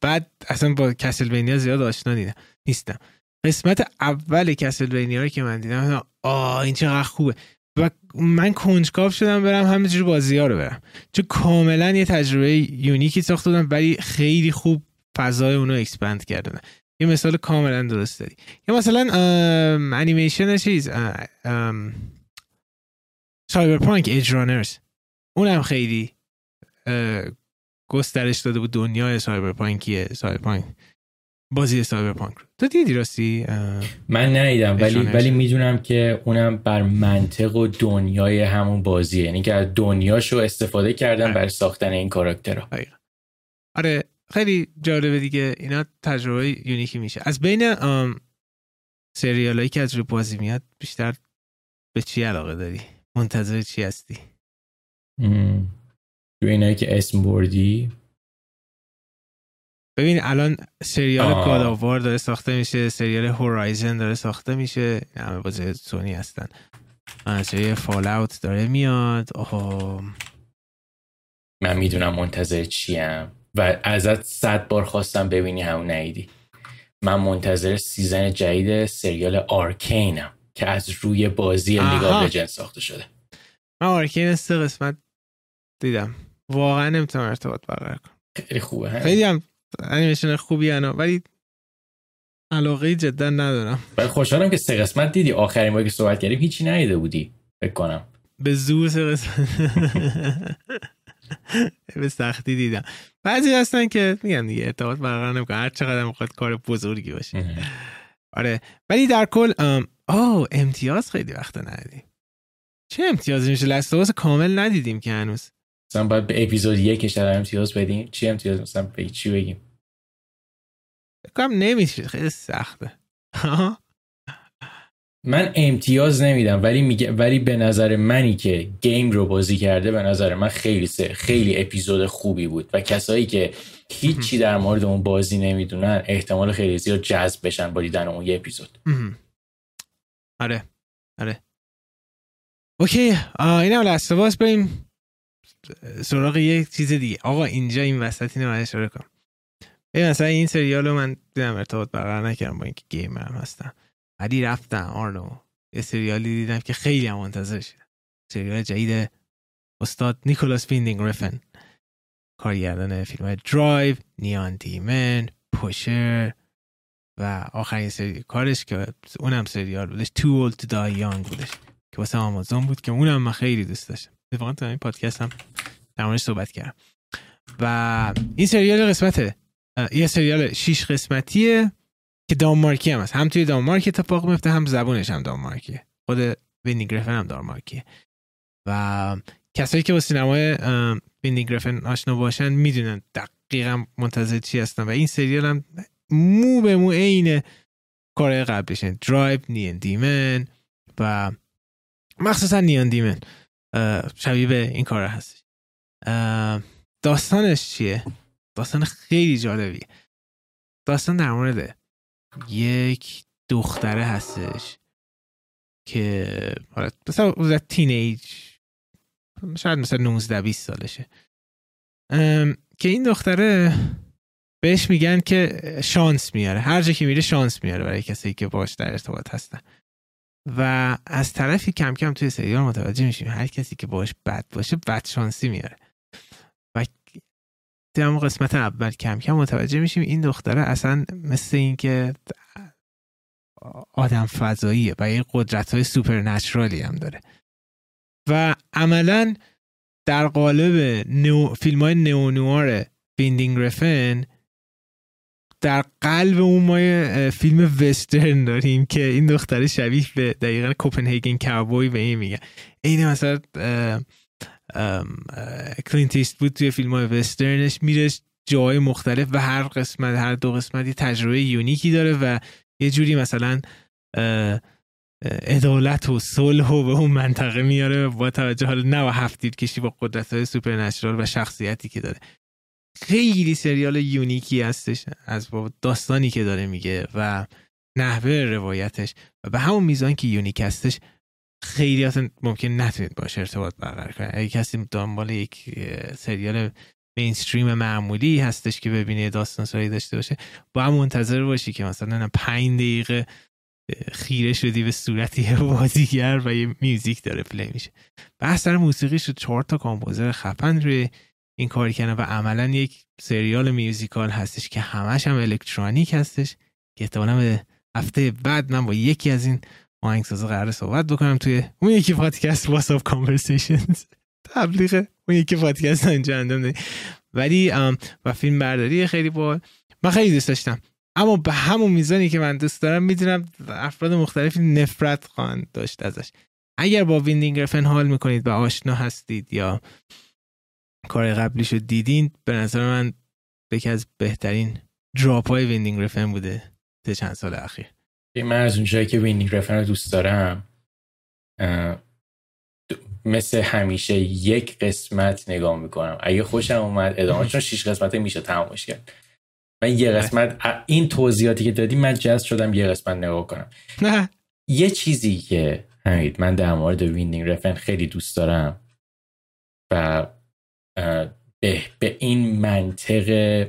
بعد اصلا با Castlevania زیاد آشنا دیدم نیستم. قسمت اول Castlevania که من دیدم آه این چقدر خوبه. و من کنجکاو شدم برم همینجور بازی ها رو برم. چون کاملا یه تجربه unique ی ساخته بودم ولی خیلی خوب فضای اونو expand کردن. یه مثال کاملا درست داری. یا مثلا انیمیشن چیز Cyberpunk Edgerunners اونم خیلی گسترش داده بود دنیای Cyberpunk یه Cyberpunk؟ بازی Cyberpunk رو. تو دیدی راستی؟ من ندیدم ولی ولی می‌دونم که اونم بر منطق و دنیای همون بازیه. یعنی که از دنیاشو استفاده کردن آره. برای ساختن این کاراکترها. آره خیلی جالبه دیگه. اینا تجربه unique ی میشه. از بین سریال هایی که از روی بازی میاد بیشتر به چی علاقه داری؟ منتظر چی هستی؟ تو اینایی که اسم بردی؟ ببین الان سریال گاداوار داره ساخته میشه سریال هورایزن داره ساخته میشه. همه بازی سونی هستن. سریال فال اوت داره میاد. اوه. من می‌دونم منتظر چیم. و ازت صد بار خواستم ببینی همون نیدی من منتظر season جدید سریال Arcane م که از روی بازی League of ساخته شده. من Arcane سه قسمت دیدم. واقعا نمی‌تونم ارتباط برقرار کنم. خیلی خوبه خیلی هم انیمیشن خوبی هنو ولی علاقه جدا ندارم. ولی خوشحالم که سه قسمت دیدی. آخرین باری که صحبت کردیم هیچی ندیده بودی فکر کنم. به زور سه قسمت. به سختی دیدم. بعضی هستن که میگن دیگه ارتباط برقرار نمی‌کنه. هر چقدر می‌خواد کار بزرگی باشه. آره. ولی در کل آه امتیاز خیلی وقت ندیدیم. چه امتیازی میشه؟ لستاواس کامل ندیدیم که هنوز. مثلا باید به اپیزود یکش در امتیاز بدیم. چی امتیاز مثلا به چی بگیم؟ بکنم نمیشه. خیلی سخته. من امتیاز نمیدم ولی میگه ولی به نظر منی که گیم رو بازی کرده به نظر من خیلی سه خیلی اپیزود خوبی بود. و کسایی که هیچی در مورد اون بازی نمی‌دونن احتمال خیلی زیاد جذب بشن با دیدن اون یه اپیزود. آره. آره. اوکی. اینم لستواس بریم. سراغ یک چیز دیگه. آقا اینجا این وسط اینو من اشاره کنم مثلا این سریال رو من دیدم ارتباط برقرار نکردم با اینکه گیمر هم هستم ولی رفتم آرنو یه سریالی دیدم که خیلی هم منتظر شدم سریال جدید استاد نیکولاس وایندینگ رفن. کارگردان فیلم های Drive Neon Demon Pusher و آخرین سری کارش که اونم سریال بودش. Too Old to Die Young بودش. که واسه آمازون بود که اونم من خیلی دوست داشتم. اتفاقا تو این پادکست هم در صحبت کردم. و این سریال قسمته. یه سریال شیش قسمتیه که دانمارکی هم هست. هم توی دانمارک اتفاق میفته هم زبونش هم دانمارکیه. خود وینی گرفن هم دانمارکیه. و کسایی که با سینمای وینی گرفن آشنا باشن می‌دونن دقیقا منتظر چی هستن. و این سریال هم مو به مو عین کار قبلشن درایو نیان دیمن و مخصوصا نیان دیمن شبیه به این کار هست داستانش چیه؟ داستان خیلی جالبی داستان در مورد یک دختره هستش که مثلا مثلا تینیج شاید مثلا 19 20 سالشه. که این دختره بهش میگن که شانس میاره. هر جا که میره شانس میاره برای کسی که باش در ارتباط هستن. و از طرفی کم کم توی سریال متوجه میشیم هر کسی که باش بد باشه بد شانسی میاره. و در قسمت اول کم کم متوجه میشیم این دختره اصلا مثل اینکه آدم فضاییه و یه قدرت های سوپر هم داره. و عملا در قالب نو فیلم های نوار بیندینگ رفن در قلب اون ما فیلم وسترن داریم که این دختره شبیه به دقیقا کوپنهیگن کابوی به این میگه. این مثلا کلینت ایستوود توی فیلم های وسترنش میره جای مختلف و هر قسمت هر دو قسمت یه تجربه unique ی داره و یه جوری مثلا عدالت و صلح و به اون منطقه میاره با توجه حالا نه و هفتید کشی با قدرت های سوپر و شخصیتی که داره. خیلی سریال unique ی هستش از داستانی که داره میگه و نحوه روایتش و به همون میزان که unique هستش خیلی اصلا ممکن نتونید باش ارتباط برقرار کنید. اگه کسی دنبال یک سریال mainstream معمولی هستش که ببینه داستان سرایی داشته باشه با هم منتظر باشی که مثلا پنج دقیقه خیره شدی به صورتی بازیگر و یه music داره play میشه. بحث سر موسیقی شد چهار تا composer خفن روی این کاری کردن و عملا یک سریال musical هستش که همش هم الکترونیک هستش. که احتمالا به هفته بعد من با یکی از این آهنگسازا قرار صحبت بکنم توی اون یکی پادکست What's Up Conversations تبلیغ اون یکی پادکست انجام دادم. ولی و فیلم برداری خیلی با من خیلی دوست داشتم. اما به همون میزانی که من دوست دارم می‌دونم افراد مختلفی نفرت خواهند داشت ازش. اگر با ویندینگ رفن حال می‌کنید و آشنا هستید یا کار قبلیشو دیدین به نظر من یکی از بهترین درام های ویندینگ رفن بوده تا چند سال اخیر. من از اونجایی که ویندینگ رفن رو دوست دارم مثل همیشه یک قسمت نگاه می‌کنم. اگه خوشم اومد ادامه چون شیش قسمت میشه تمامش کرد. من یه قسمت این توضیحاتی که دادی من جذب شدم یه قسمت نگاه کنم. نه. یه چیزی که همیشه من در مورد ویندینگ رفن خیلی دوست دارم و به, به این منطق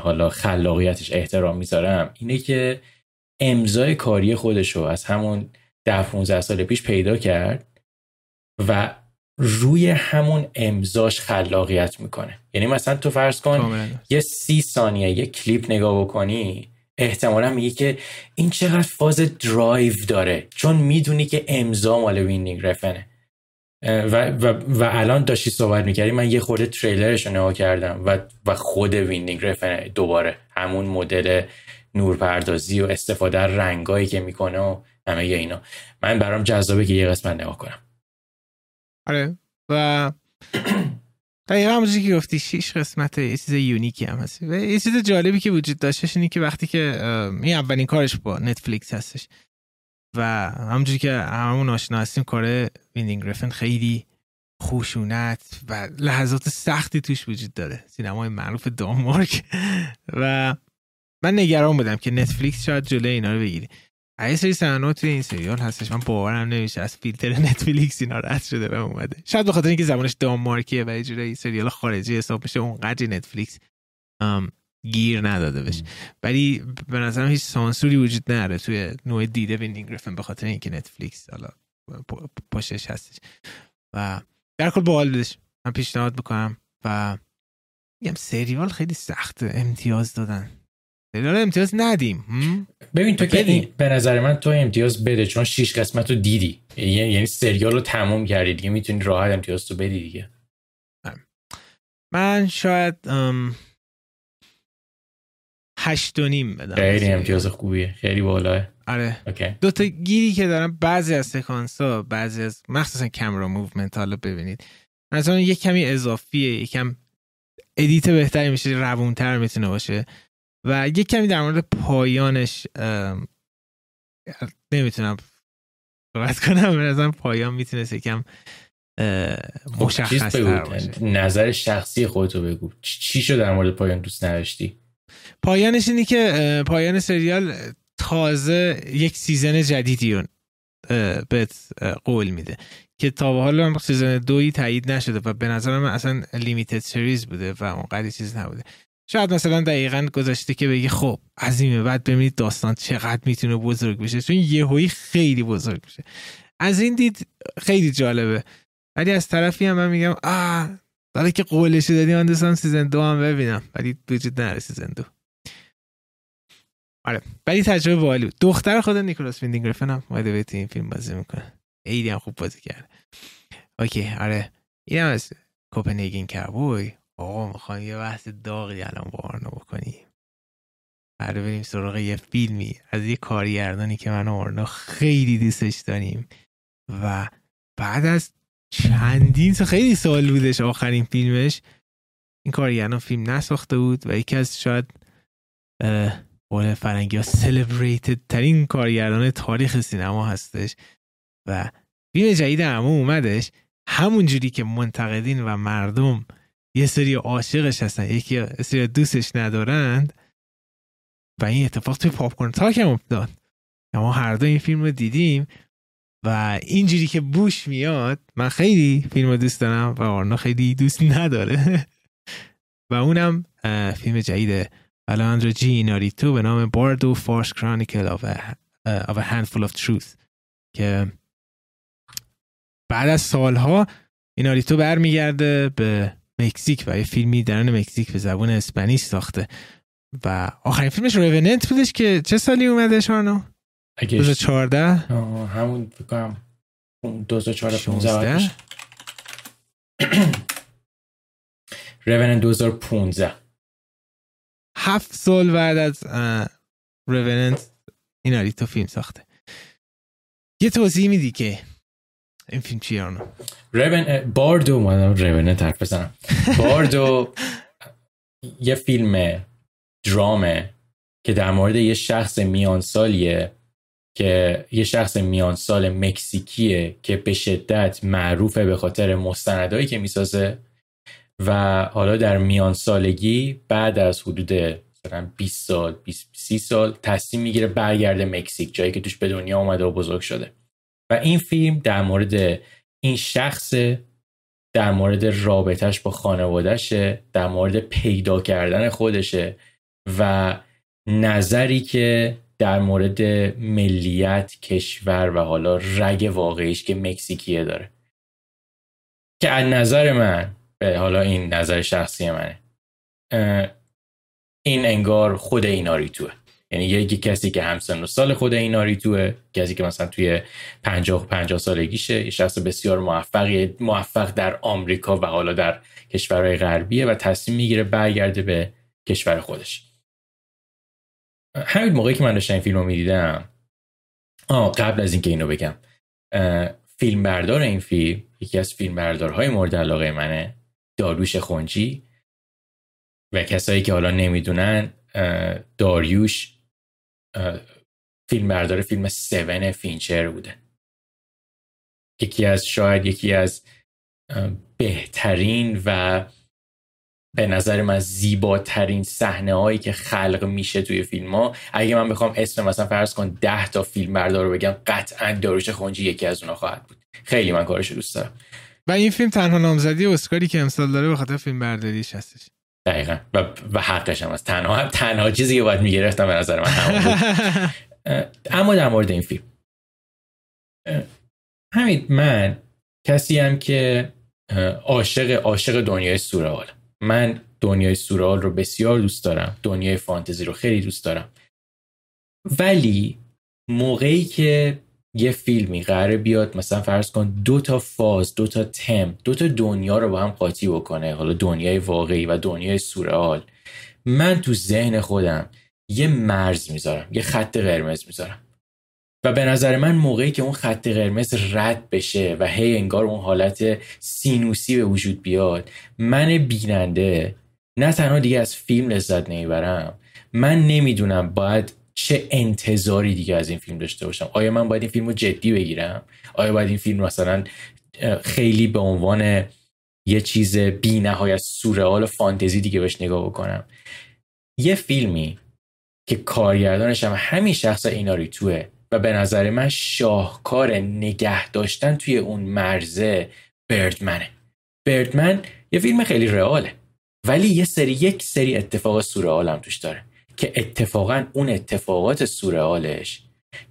حالا خلاقیتش احترام می‌ذارم. اینه که امضای کاری خودشو از همون ده 15 سال پیش پیدا کرد و روی همون امضاش خلاقیت می‌کنه. یعنی مثلا تو فرض کن یه سی ثانیه یه کلیپ نگاه بکنی احتمالا میگه که این چقدر فاز درایو داره چون می‌دونی که امضا مال ویندینگ رفنه. و, و, و الان داشتی صحبت می‌کردی من یه خورده تریلرش رو نگاه کردم و, و خود ویندینگ رفنه دوباره همون مدل نورپردازی و استفاده رنگایی که می‌کنه و همه اینا. من برام جذابه که یه قسمت نگاه کنم. آره. و دقیقا همونجوری که گفتی شیش قسمت یه چیز unique ی هم هست. و یه چیز جالبی که وجود داشتش اینه که وقتی که این اولین کارش با نتفلیکس هستش. و همونجوری که همون آشنا هستیم کار ویندینگ رفن خیلی خشونت و لحظات سختی توش وجود داره. سینمای معروف دانمارک. و من نگران بودم که نتفلیکس شاید جلوی اینا رو بگیره. یه سری صحنه توی این سریال هستش. من باورم نمیشه. از فیلتر نتفلیکس اینا رد شده و اومده. شاید به خاطر اینکه زبانش دانمارکیه و یه جوری سریال خارجی حساب میشه اونقدر نتفلیکس گیر نداده بشه ولی به نظرم هیچ سانسوری وجود نداره توی نوع دیده ویندینگ به خاطر اینکه نتفلیکس حالا پشتش هستش. و در کل باحال بودش. من پیشنهاد بکنم و میگم سریال خیلی سخت امتیاز دادن. سریال امتیاز ندیم. ببین تو که به نظر من تو امتیاز بده چون شیش قسمت رو دیدی. یعنی سریال رو تموم کردی دیگه می‌تونی راحت امتیاز تو بدی دیگه. من شاید هشت و نیم بدم خیلی امتیاز خوبیه. خیلی بالاه. آره. Okay. دو تا گیری که دارم بعضی از سکانس ها بعضی از مخصوصا camera movement حالا ببینید. مثلا یک کمی اضافیه یکم edit بهتری میشه روونتر می‌تونه باشه. و یک کمی در مورد پایانش نمی‌تونم صحبت کنم به پایان می‌تونست یکم خب، مشخص باشه. نظر شخصی خودتو بگو. چی شد در مورد پایان دوست نداشتی؟ پایانش اینی که پایان سریال تازه یک season جدیدی بهت قول میده که تا به حال season دوی تایید نشده و به نظر من اصلا limited series بوده و اونقدر چیز نبوده. شاید مثلا دقیقا گذاشته که بگی خب عظیمه بعد ببینید داستان چقدر می‌تونه بزرگ بشه. چون یهویی خیلی بزرگ میشه. از این دید خیلی جالبه. ولی از طرفی هم من میگم آه داره که قولش دادی من دوستم season دو هم ببینم. ولی وجود نداره season دو آره. ولی تجربه باحالی بود. دختر خود نیکولاس ویندینگ رفن هم این فیلم بازی می‌کنه. خیلی هم خوب بازی کرده. Okay آره. این هم از کوپنهاگن کابوی آقا می‌خوام یه بحث داغی الان با آرنا بکنیم آره بریم سراغ یه فیلمی. از یه کارگردانی که من آرنا خیلی دوستش داریم. و بعد از چندین خیلی سال بودش آخرین فیلمش. این کارگردان فیلم نساخته بود و یکی از شاید قول فرنگی ها سلبریتد ترین کارگردان تاریخ سینما هستش. و فیلم جدید همه اومدش. همون جوری که منتقدین و مردم یه سری عاشقش هستن یکی سری دوستش ندارند. و این اتفاق توی پاپکورن تاک هم افتاد. ما هر دو این فیلم رو دیدیم. و اینجوری که بوش میاد من خیلی فیلم رو دوست دارم و آرنا خیلی دوست نداره. و اونم فیلم جدید الان جی ناریتو به نام باردو فارس کرانیکل of a, Handful of Truth که بعد از سالها ایناریتو برمیگرده به مکزیک و یه فیلمی درن مکزیک به زبان اسپانیش ساخته. و آخرین فیلمش ریوننت بودش که چه سالی اومده شانو؟ 2014 همون بکنم 2014 ریوننت 2015 هفت سال بعد از ریوننت این تو فیلم ساخته. یه توضیح میدی که این فیلم چیه آنو؟ ریون باردو مادم ریوننت حرف بزنم. باردو یه فیلم درامه که در مورد یه شخص میان سالیه. که یه شخص میان سال مکزیکیه که به شدت معروفه به خاطر مستندهایی که می‌سازه و حالا در میان سالگی بعد از حدود مثلا 20 سال 20 30 سال تصمیم می‌گیره برگرده مکزیک جایی که توش به دنیا اومده و بزرگ شده. و این فیلم در مورد این شخص در مورد رابطهش با خانوادهشه در مورد پیدا کردن خودشه و نظری که در مورد ملیت کشور و حالا رگ واقعیش که مکزیکیه داره. که از نظر من به حالا این نظر شخصی منه این انگار خود ایناریتوه. یعنی یکی کسی که همسن و سال خود ایناریتوه کسی که مثلا توی 50 و 50 سالگیشه یه شخص بسیار موفقی موفق در آمریکا و حالا در کشورهای غربیه و تصمیم می‌گیره برگرده به کشور خودش. همین موقعی که من داشتم این فیلم رو می‌دیدم. آه قبل از اینکه اینو بگم. فیلم بردار این فیلم یکی از فیلم بردارهای مورد علاقه منه داروش خونجی و کسایی که حالا نمی‌دونن داریوش فیلم بردار فیلم سون فینچر بوده. یکی از شاید یکی از بهترین و به نظر من زیباترین صحنه هایی که خلق میشه توی فیلم ها. اگه من بخوام اسم مثلا فرض کن ده تا فیلم بردار رو بگم قطعا داروش خونجی یکی از اونها خواهد بود. خیلی من کارش دوست دارم. و این فیلم تنها نامزدی اسکاری که امسال داره به خاطر فیلم برداریش هستش. دقیقا. و, و حقش هم از تنها تنها چیزی که باید می‌گرفتم به نظر من اما در مورد این فیلم. همین من کسی هم که عاشق عاشق دنیای سورئال من دنیای سورئال رو بسیار دوست دارم. دنیای فانتزی رو خیلی دوست دارم. ولی موقعی که یه فیلمی قراره بیاد مثلا فرض کن دو تا فاز دو تا تم دو تا دنیا رو با هم قاطی بکنه حالا دنیای واقعی و دنیای سورئال من تو ذهن خودم یه مرز می‌ذارم یه خط قرمز می‌ذارم. و به نظر من موقعی که اون خط قرمز رد بشه و هی انگار اون حالت سینوسی به وجود بیاد من بیننده نه تنها دیگه از فیلم لذت نمی‌برم من نمی‌دونم باید چه انتظاری دیگه از این فیلم داشته باشم. آیا من باید این فیلم رو جدی بگیرم؟ آیا باید این فیلم مثلا خیلی به عنوان یه چیز بی نهایت سورئال فانتزی دیگه بهش نگاه بکنم؟ یه فیلمی که کارگردانش هم همین شخص ایناریتوه. و به نظر من شاهکار نگه داشتن توی اون مرزه بردمنه بردمن یه فیلم خیلی رئاله ولی یه سری یک سری اتفاق سورئال هم توش داره که اتفاقا اون اتفاقات سورئالش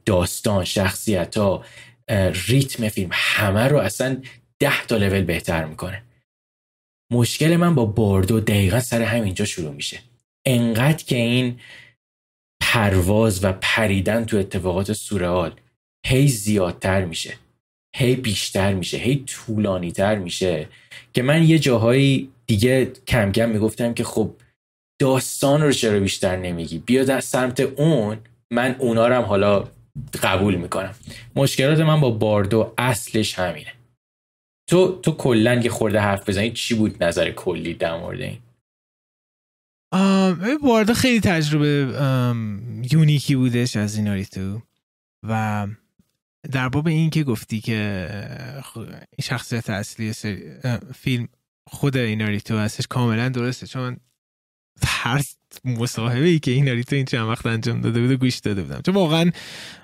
داستان شخصیت ها ریتم فیلم همه رو اصلا ده تا لول بهتر می‌کنه. مشکل من با باردو دقیقا سر همینجا شروع میشه. انقدر که این پرواز و پریدن تو اتفاقات سورئال هی زیادتر میشه. هی بیشتر میشه. هی طولانی تر میشه. که من یه جاهایی دیگه کم کم می‌گفتم که خب داستان رو چرا بیشتر نمیگی؟ بیا در سمت اون. من اونا رو حالا قبول می‌کنم. مشکلات من با باردو اصلش همینه. تو تو کلا یه خورده حرف بزنی چی بود نظر کلی در مورد این؟ باردو خیلی تجربه یونیکی بودش از ایناریتو و در باب این که گفتی که شخصیت اصلی فیلم خود ایناریتو هستش کاملا درسته چون هر مصاحبه ای که این تو این چند وقت انجام داده بود گوش داده بودم. چون واقعا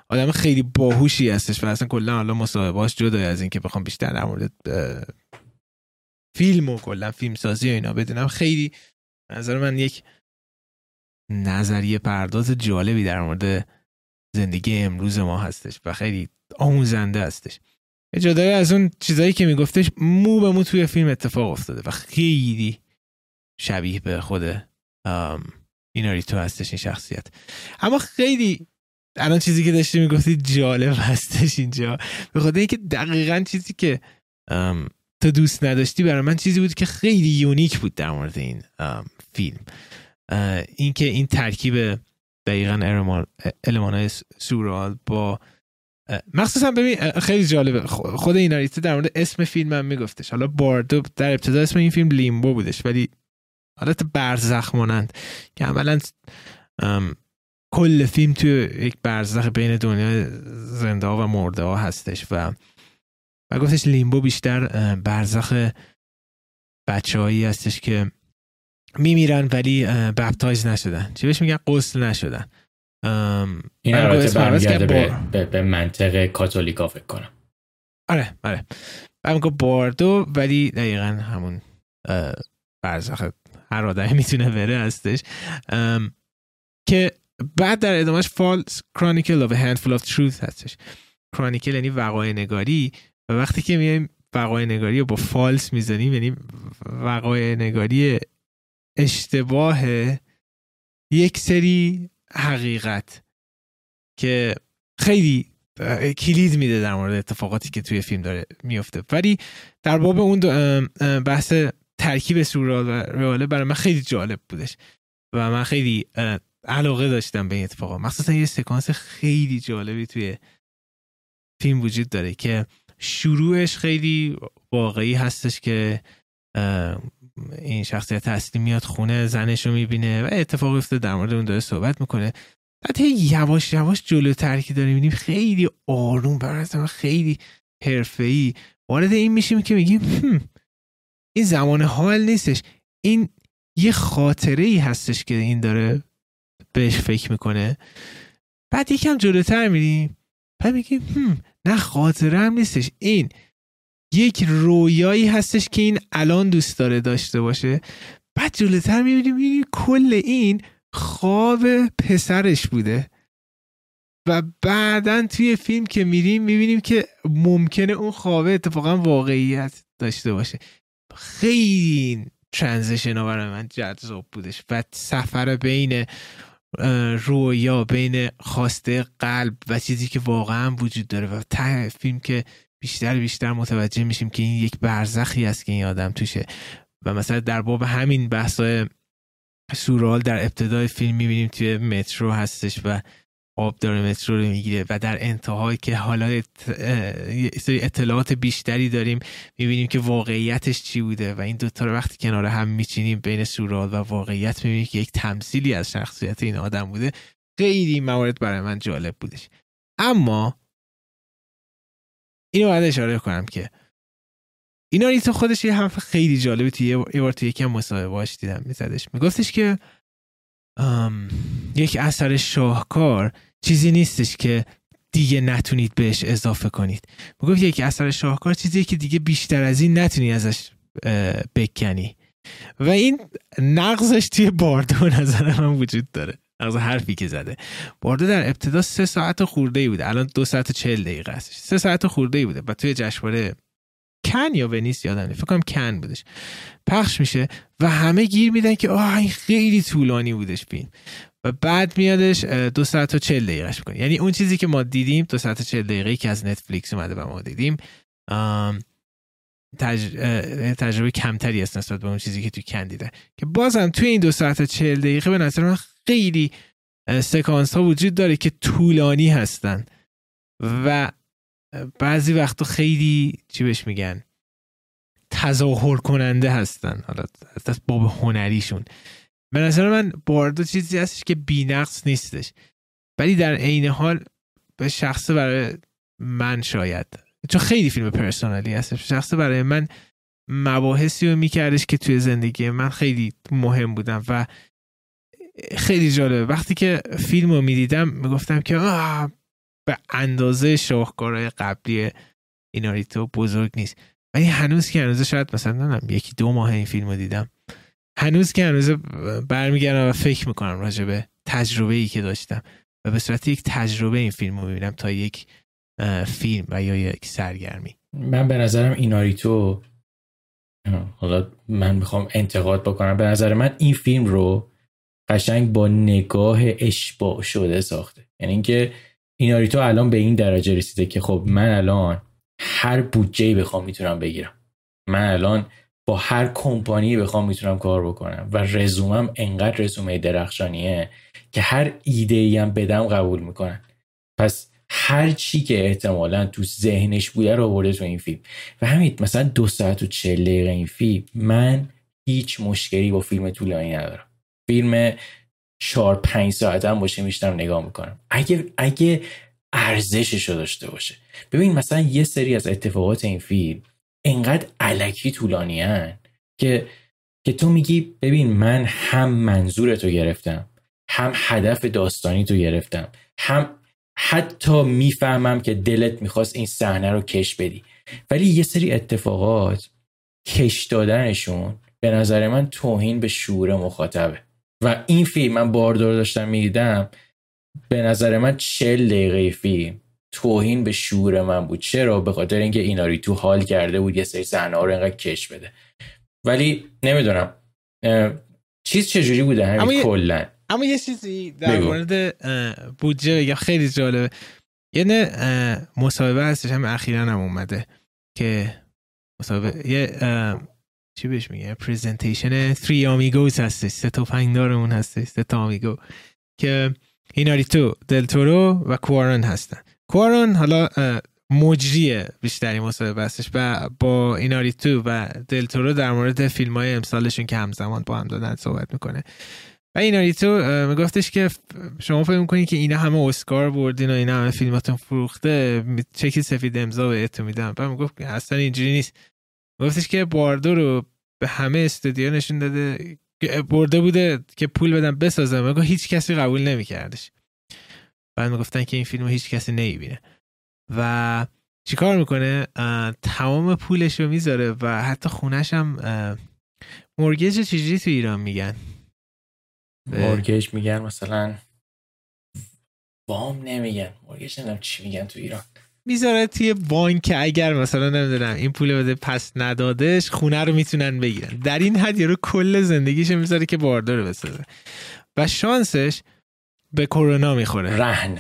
آدم خیلی باهوشی هستش و اصلا کلا حالا مصاحبهاش جدا از اینکه بخوام بیشتر در مورد فیلم و کلا فیلم سازی و اینا بدونم خیلی نظر من یک نظریه پرداز جالبی در مورد زندگی امروز ما هستش و خیلی آموزنده هستش. جدای از اون چیزایی که میگفتش مو به مو توی فیلم اتفاق افتاده و خیلی شبیه به خود ایناریتو هستش این شخصیت. اما خیلی الان چیزی که داشتی می‌گفتی جالب هستش اینجا. به خاطر اینکه دقیقا چیزی که تو دوست نداشتی برای من چیزی بود که خیلی یونیک بود در مورد این فیلم. اینکه این ترکیب دقیقا های سورال با مخصوصا ببین خیلی جالبه. خود ایناریتو در مورد اسم فیلم هم میگفتش. حالا باردو در ابتدا اسم این فیلم لیمبو بودش ولی حالت برزخ مانند که عملا کل فیلم توی یک برزخ بین دنیا زنده ها و مرده ها هستش و و گفتش لیمبو بیشتر برزخ بچه هایی هستش که میمیرن ولی بپتایز نشدن. چی بهش میگن؟ قسل نشدن. این البته برمیگرده به, به, منطق کاتولیکا فکر کنم. آره آره. میگه باردو ولی دقیقا همون برزخ هر آدمی می‌تونه بره هستش. که بعد در ادامهش فالس کرانیکل of a handful of truth هستش. کرانیکل یعنی وقایع نگاری. و وقتی که میایم وقایع نگاری رو با فالس می‌زنیم یعنی وقایع نگاری اشتباه یک سری حقیقت که خیلی کلید میده در مورد اتفاقاتی که توی فیلم داره میفته ولی در باب اون بحث ترکیب سورال و رئاله برای من خیلی جالب بودش و من خیلی علاقه داشتم به این اتفاقا. مخصوصا یه سکانس خیلی جالبی توی فیلم وجود داره که شروعش خیلی واقعی هستش که این شخصیت اصلی میاد خونه زنش رو می‌بینه و اتفاقی افتاده در مورد اون داره صحبت می‌کنه. بعد یواش یواش جلوتر که داریم می‌بینیم خیلی آروم برای خیلی حرفه‌ای. وارد این میشیم که میگیم این زمان حال نیستش. این یه خاطره ای هستش که این داره بهش فکر می‌کنه. بعد یکم جلوتر میریم بعد میگیم نه خاطره هم نیستش. این یک رویایی هستش که این الان دوست داره داشته باشه. بعد جلوتر می‌بینیم کل این خواب پسرش بوده. و بعدا توی فیلم که میریم می‌بینیم که ممکنه اون خوابه اتفاقا واقعیت داشته باشه. خیلی ترانزیشن ها برای من جذاب بودش و سفر بین رویا بین خواسته قلب و چیزی که واقعا وجود داره و ته فیلم که بیشتر بیشتر متوجه میشیم که این یک برزخی است که این آدم توشه. و مثلا در باب همین بحثای سورال در ابتدای فیلم می‌بینیم توی مترو هستش و آب داره مترو رو می‌گیره و در انتهای که حالا اطلاعات بیشتری داریم می‌بینیم که واقعیتش چی بوده و این دوتا رو وقتی کنار هم میچینیم بین سورال و واقعیت می‌بینیم که یک تمثیلی از شخصیت این آدم بوده. خیلی موارد برای من جالب بودش. اما اینو باید اشاره کنم که اینا تو خودش یه حرف خیلی جالبی توی یه بار توی یکم مصاحبهاش دیدم میزدش. میگفتش که یک اثر شاهکار چیزی نیستش که دیگه نتونید بهش اضافه کنید. می‌گفت یک اثر شاهکار چیزی که دیگه بیشتر از این نتونی ازش بکنی. و این نقضش توی باردو نظر من وجود داره. نقض حرفی که زده. باردو در ابتدا سه ساعت خورده ای بوده. الان دو ساعت و چل دقیقه هستش. سه ساعت خورده ای بوده و توی جشنواره کن یا ونیس یادم فکر کنم کن بودش. پخش میشه و همه گیر میدن که آه این خیلی طولانی بودش فیلم. و بعد میادش دو ساعت و چل دقیقهش می‌کنه یعنی اون چیزی که ما دیدیم دو ساعت و چل دقیقه که از نتفلیکس اومده و ما دیدیم تج... تجربه کمتری است نسبت به اون چیزی که توی کن دیده که بازم توی این دو ساعت و چل دقیقه به نظر من خیلی سکانس ها وجود داره که طولانی هستن. و بعضی وقتا خیلی چی بهش میگن تظاهر کننده هستن. حالا از باب هنریشون. به نظر من باردو چیزی هستش که بینقص نیستش. ولی در عین حال به شخص برای من شاید چون خیلی فیلم پرسونالی هستش. شخص برای من مباحثی رو میکردش که توی زندگی من خیلی مهم بودم و خیلی جالبه. وقتی که فیلم رو می‌دیدم می‌گفتم که به اندازه شاهکارهای قبلی ایناریتو بزرگ نیست. ولی هنوز که هنوز شاید مثلا نمی‌دونم یکی دو ماه این فیلم رو دیدم. هنوز که هنوز برمیگردم و فکر می‌کنم راجع به تجربه ای که داشتم و به صورت یک تجربه این فیلم رو می‌بینم تا یک فیلم و یا یک سرگرمی. من به نظرم ایناریتو حالا من می‌خوام انتقاد بکنم به نظر من این فیلم رو قشنگ با نگاه اشباع شده ساخته. یعنی اینکه ایناریتو الان به این درجه رسیده که خب من الان هر بودجه بخوام می‌تونم بگیرم. من الان با هر کمپانی بخوام می‌تونم کار بکنم. و رزومم انقدر رزومه درخشانیه که هر ایده ای هم بدم قبول می‌کنن. پس هر چی که احتمالا تو ذهنش بوده رو آورده تو این فیلم. و همین مثلا دو ساعت و چل دقیقه این فیلم من هیچ مشکلی با فیلم طولانی ندارم. فیلم چهار پنج ساعت هم باشه میشتم نگاه می‌کنم. اگه اگه ارزشش رو داشته باشه. ببین مثلا یه سری از اتفاقات این فیلم انقدر علکی طولانی که که تو میگی ببین من هم منظور تو گرفتم هم هدف داستانی تو گرفتم هم حتی می‌فهمم که دلت می‌خواست این صحنه رو کش بدی. ولی یه سری اتفاقات کش دادنشون به نظر من توهین به شعور مخاطبه. و این فیلم من باردار داشتم می‌دیدم به نظر من چل دقیقه فیلم توهین به شعور من بود. چرا؟ به خاطر اینکه ایناری تو حال کرده بود یه سری صحنه رو اینقدر کش بده. ولی نمی‌دونم. چیز چجوری بوده همین کلا؟ اما یه چیزی در مورد بودجه بگم. خیلی جالبه. یه مصاحبه هستش هم اخیرا هم اومده که مصاحبه یه چی بهش میگه؟ پریزنتیشن 3 آمیگوز هستش. سه تا فنگدار اون هستش. سه تا آمیگو که تو دلتورو و کوارون هستن. کوارون حالا مجری بیشتری مصاحبه هستش و با ایناریتو و دلتورو در مورد فیلم های امسالشون که همزمان با هم دادن صحبت می‌کنه. و ایناریتو میگفتش که شما فکر می‌کنید که اینا همه اسکار بردین و اینا همه فیلماتون فروخته چکی سفید امضا بهتون میدم و می‌گفت اصلا اینجوری نیست. گفتش که باردو رو به همه استودیو نشون داده برده بوده که پول بدم بسازم میگه هیچ کسی قبول نمیکردش. بعد می‌گفتن که این فیلم هیچ کسی نمی‌بینه. و چیکار می‌کنه؟ تمام پولش رو می‌ذاره و حتی خونش هم مورگیج چجوری تو ایران میگن؟ مورگیج میگن مثلا وام نمیگن. مورگیج نمی‌دونم چی میگن تو ایران. می‌ذاره توی بانک اگر مثلا نمی‌دونم این پول بده پس ندادش خونه رو می‌تونن بگیرن. در این حد رو کل زندگیش می‌ذاره که باردار بسازه. و شانسش به کرونا می‌خوره. رهن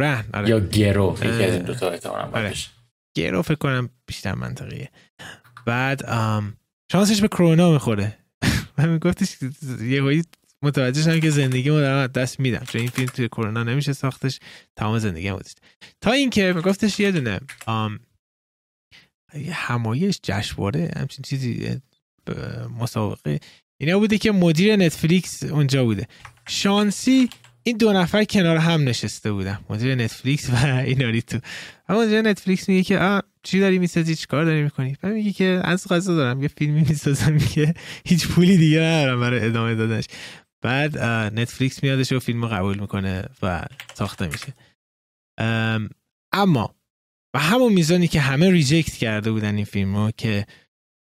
رهن آره. یا گرو یکی از این دوتا آره. گرو فکر کنم بیشتر منطقیه. بعد شانسش به کرونا می‌خوره. و میگفتش یه متوجه شدم که زندگی ما دارم دست میدم. چون این فیلم توی کرونا نمیشه ساختش تمام زندگی هم تا اینکه میگفتش یه دونه یه همایش جشنواره همچین چیزی مسابقه اینا بوده که مدیر نتفلیکس اونجا بوده. شانسی این دو نفر کنار هم نشسته بودن مدیر نتفلیکس و ایناریتو اما مدیر نتفلیکس میگه که آ چی داری می‌سازی؟ چی کار داری می‌کنی؟ بعد میگه که از قضا دارم یه فیلمی می‌سازم میگه هیچ پولی دیگه ندارم برای ادامه دادنش. بعد نتفلیکس میادش و فیلم رو قبول می‌کنه و ساخته میشه. اما و همون میزانی که همه reject کرده بودن این فیلم رو که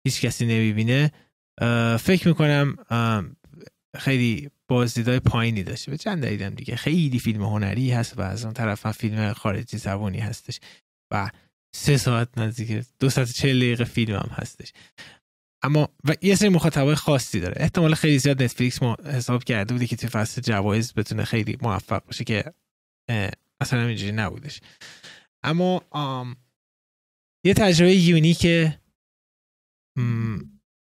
هیچ کسی نمی‌بینه فکر می‌کنم خیلی بازدیدهای پایینی داشته به چند دلیلم دیگه. خیلی فیلم هنری هست و از اون طرف هم فیلم خارجی زبانی هستش و سه ساعت نزدیک دو ساعت چه دقیقه فیلم هم هستش. اما و یه سری مخاطبای خاصی داره. احتمال خیلی زیاد نتفلیکس ما حساب کرده بودی که توی فصل جوایز بتونه خیلی موفق باشه که اصلا اینجوری نبودش. اما یه تجربه یونیک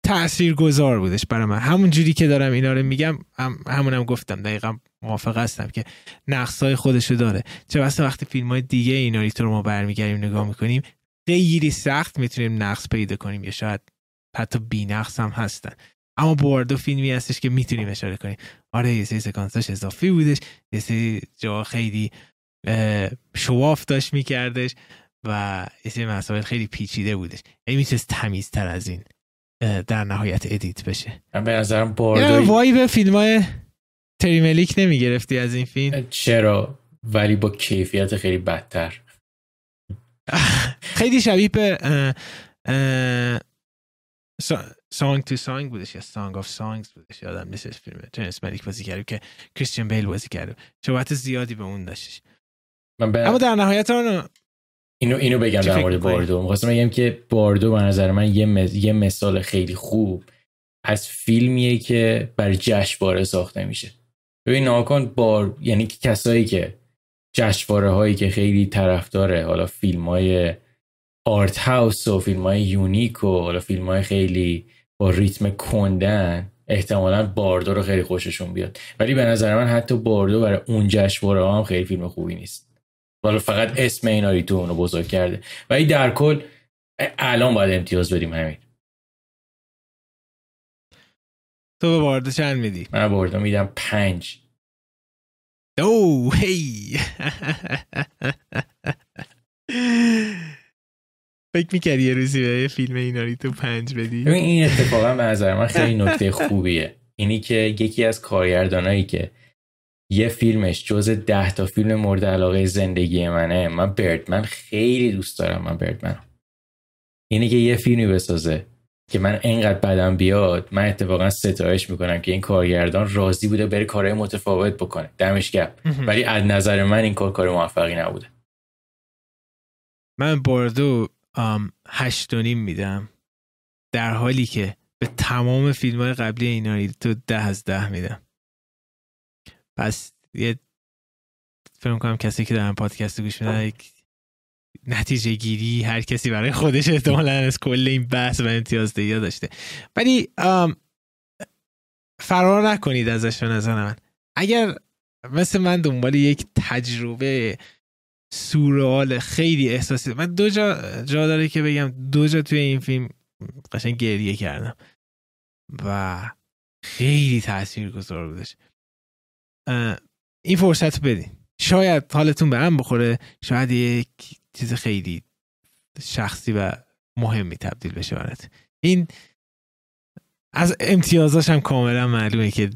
تأثیر گذار بودش برای من. همون جوری که دارم اینا رو میگم هم همونم گفتم دقیقا موافق هستم که نقص های خودشو داره. چه بسته وقتی فیلم های دیگه اینا رو ما برمیگردیم نگاه می‌کنیم خیلی سخت می‌تونیم نقص پیدا کنیم یا شاید حتی بینقص هم هستن. اما بوردو فیلمی هستش که می‌تونیم اشاره کنیم. آره یه سری سکانساش اضافی بودش یه سری جا خیلی show off داشت میکردش و یه سری مسائل خیلی پیچیده بودش. یعنی می‌تونست تمیزتر از این در نهایت edit بشه. من به نظرم باردو vibe فیلم های ترنس ملیک نمی‌گرفتی از این فیلم. چرا؟ ولی با کیفیت خیلی بدتر. خیلی شبیه به Song to Song بودش یا Song of Songs بودش. یادم نیست فیلم ترنس ملیک بازی کرد که کریستیان بیل بازی کرد شباهت زیادی به اون داشتش. اما در نهایت آن اینو اینو بگم در مورد باردو. می‌خواستم بگم که باردو به نظر من یه, یه مثال خیلی خوب از فیلمیه که برای جشنواره ساخته میشه. ببین ناکن بار یعنی کسایی که جشنواره هایی که خیلی طرفداره حالا فیلم های آرت هاوس و فیلم های یونیک و حالا فیلم های خیلی با ریتم کندن احتمالا باردو رو خیلی خوششون بیاد. ولی به نظر من حتی باردو برای اون جشنواره هم خیلی فیلم خوبی نیست. حالا فقط اسم این تو اونو بزرگ کرده. ولی در کل الان باید امتیاز بدیم همین. تو به باردو چند میدی؟ من باردو میدم پنج. او هی. فکر می‌کردی یه روزی به فیلم ایناری تو پنج بدی؟ ببین این اتفاقا به نظر من خیلی نکته خوبیه. اینی که یکی از کارگردانایی که یه فیلمش جز ده تا فیلم مورد علاقه زندگی منه. من بردمن خیلی دوست دارم من بردمن اینی که یه فیلمی بسازه که من انقدر بدم بیاد من اتفاقا ستایش می‌کنم که این کارگردان راضی بوده بره کارهای متفاوت بکنه. دمش گرم. ولی از نظر من این کار کار موفقی نبوده. من باردو هشت و نیم میدم. در حالی که به تمام فیلم های قبلی اینا تو ده از ده میدم. پس یه فکر کنم کسی که دارن پادکست گوش میدن نتیجه گیری هر کسی برای خودش احتمالا از کل این بحث و امتیاز دهی داشته. ولی فرار نکنید ازش به نظر من. اگر مثل من دنبال یک تجربه سورال خیلی احساسی من دو جا جا داره که بگم دو جا توی این فیلم قشنگ گریه کردم و خیلی تاثیر گذار بودش. این فرصت بدین. شاید حالتون به هم بخوره شاید یک چیز خیلی شخصی و مهمی تبدیل بشه برات. این از امتیازاش هم کاملا معلومه که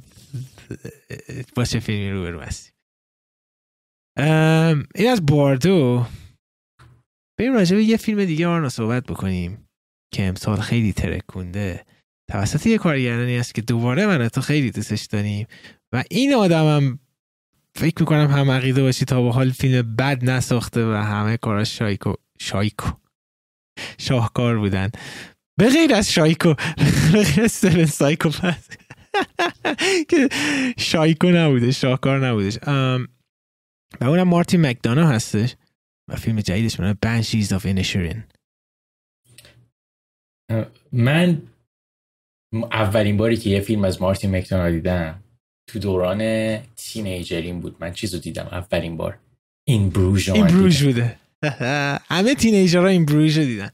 با چه فیلمی رو برو هستی این از باردو. بریم راجع یه فیلم دیگه رو صحبت بکنیم که امسال خیلی ترکونده. توسط یه کارگردانی است که دوباره من تو خیلی دوستش داریم. و این آدمم فکر می‌کنم هم عقیده باشی تا به حال فیلم بد نساخته و همه کاراش شایکو شایکو. شاهکار بودن. به غیر از شایکو به غیر از Seven Psychopaths. که شایکو نبوده شاهکار نبودش. و اونم مارتین مکدانا هستش و فیلم جدیدش The Banshees of Inisherin من اولین باری که یه فیلم از مارتین مکدانا دیدم تو دوران teenager یم بود. من چیزو دیدم اولین بار. این بروژ این بروژ بوده. همه تینیجرها این بروژ رو دیدن.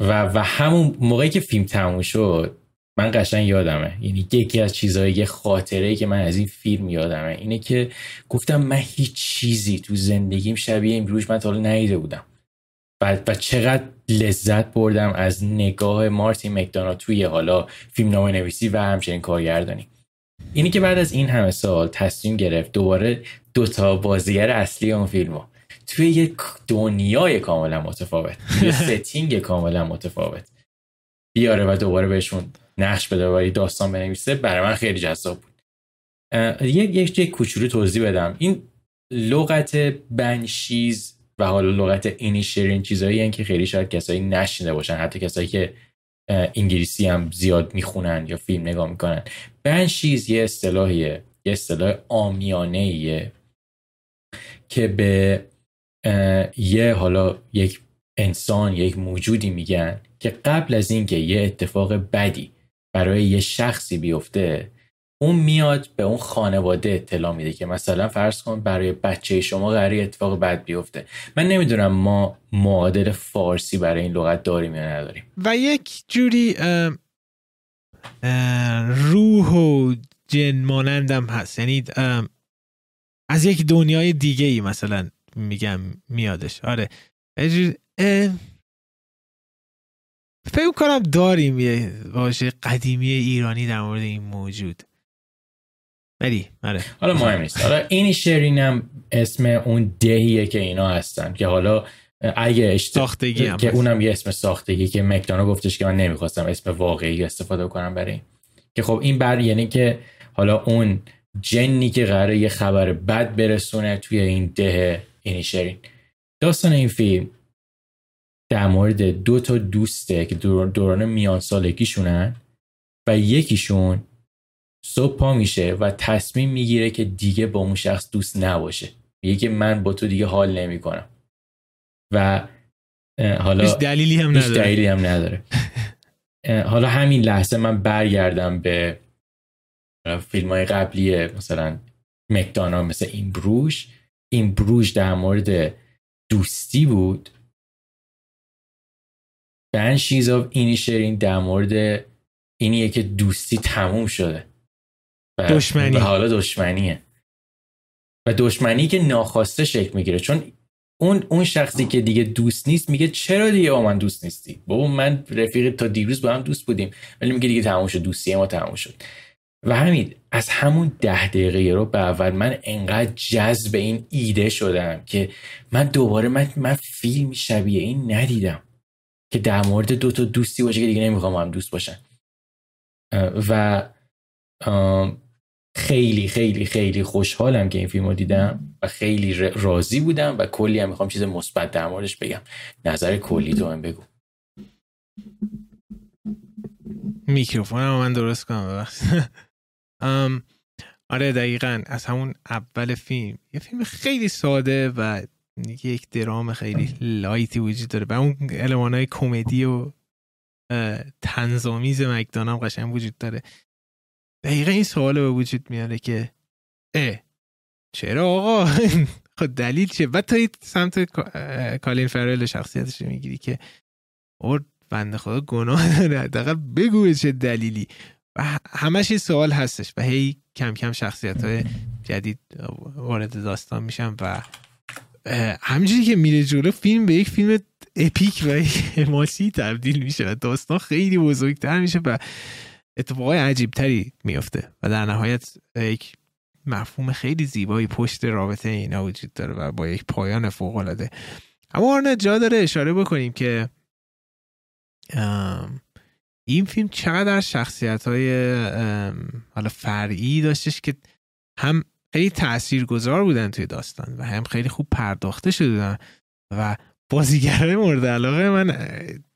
و و همون موقعی که فیلم تموم شد من قشنگ یادمه. یعنی یکی از چیزهایی یه خاطره که من از این فیلم یادمه. اینه که گفتم من هیچ چیزی تو زندگیم شبیه این بروژ من تا حالا بودم. و, و چقدر لذت بردم از نگاه مارتین مکدانا توی حالا فیلم نامه نویسی و همچنین کارگردانی. اینی که بعد از این همه سال تصمیم گرفت دوباره دوتا بازیگر اصلی اون فیلمو توی یک دنیای کاملا متفاوت یه ستینگ کاملا متفاوت بیاره و دوباره بهشون نقش بده و داستان بنویسه برای من خیلی جذاب بود. یک یک یک کوچولو توضیح بدم. این لغت بنشیز و حالا لغت اینیشرین چیزایی که خیلی شاید کسایی نشینده باشن حتی کسایی که انگلیسی هم زیاد می‌خونن یا فیلم نگاه می‌کنن. بنشیز یه اصطلاحیه یه اصطلاح آمیانه ایه که به یه حالا یک انسان یک موجودی میگن که قبل از اینکه یه اتفاق بدی برای یه شخصی بیفته اون میاد به اون خانواده اطلاع میده که مثلا فرض کن برای بچه شما قراری اتفاق بد بیفته. من نمی‌دونم ما معادل فارسی برای این لغت داریم یا نداریم. و یک جوری روح و جن مانندم هست. یعنی از یک دنیای دیگه ای مثلا میگم میادش. آره. فکر کنم داریم یه واژه قدیمی ایرانی در مورد این موجود. ولی آره. حالا مهم نیست. حالا این شرینم اسم اون دهیه که اینا هستن که حالا اگه ساختگی هم که اونم یه اسم ساختگی که مکدانا گفتش که من نمی‌خواستم اسم واقعی استفاده کنم برای که خب این بر یعنی که حالا اون جنی که قراره یه خبر بد برسونه توی این ده اینیشرین داستان این فیلم در مورد دو تا دوسته که دوران میان سالگیشونن و یکیشون صبح پا میشه و تصمیم می‌گیره که دیگه با اون شخص دوست نباشه. میگه که من با تو دیگه حال نمی‌کنم. و حالا هیچ دلیلی هم نداره. دلیلی هم نداره. حالا همین لحظه من برگردم به فیلم های قبلی مثلا مکدانا مثل این بروش. این بروش در مورد دوستی بود. بنشیز آف اینیشرین در مورد اینیه که دوستی تموم شده. دشمنی. و حالا دشمنیه. و دشمنی که ناخواسته شکل می‌گیره. چون اون اون شخصی که دیگه دوست نیست میگه چرا دیگه با من دوست نیستی؟ بابا من رفیق تا دیروز با هم دوست بودیم. ولی میگه دیگه تموم شد دوستی ما تموم شد. و همین از همون ده دقیقه رو به اول من انقدر جذب این ایده شدم که من دوباره من, من فیلم شبیه این ندیدم که در مورد دو تا دوستی باشه که دیگه نمی‌خوام هم دوست باشن. و خیلی خیلی خیلی خوشحالم که این فیلم دیدم و خیلی راضی بودم و کلی هم می‌خوام چیز مثبت در موردش بگم. نظر کلی تو هم بگو. میکروفون من درست کنم آره دقیقا از همون اول فیلم. یه فیلم خیلی ساده و یک درام خیلی لایتی وجود داره و اون علمان های کمدی و تنظامیز مکدانم قشنگ وجود داره. دقیقا این سوال به وجود میاره که اه چرا آقا؟ خب دلیل چه بعد تا سمت کالین فرل شخصیتش می‌گیری که اور بنده خدا گناه داره. حداقل بگو چه دلیلی. و همش این سوال هستش و هی کم کم شخصیت های جدید وارد داستان میشن و همجوری که میره جلو فیلم به یک فیلم اپیک و حماسی تبدیل میشه و داستان خیلی بزرگتر میشه و اتفاقای عجیبتری میفته و در نهایت یک مفهوم خیلی زیبایی پشت رابطه اینا وجود داره و با یک پایان فوق العاده اما جا داره اشاره بکنیم که این فیلم چقدر شخصیت های حالا فرعی داشتش که هم خیلی تاثیرگذار بودن توی داستان و هم خیلی خوب پرداخته شده و بازیگرای مورد علاقه من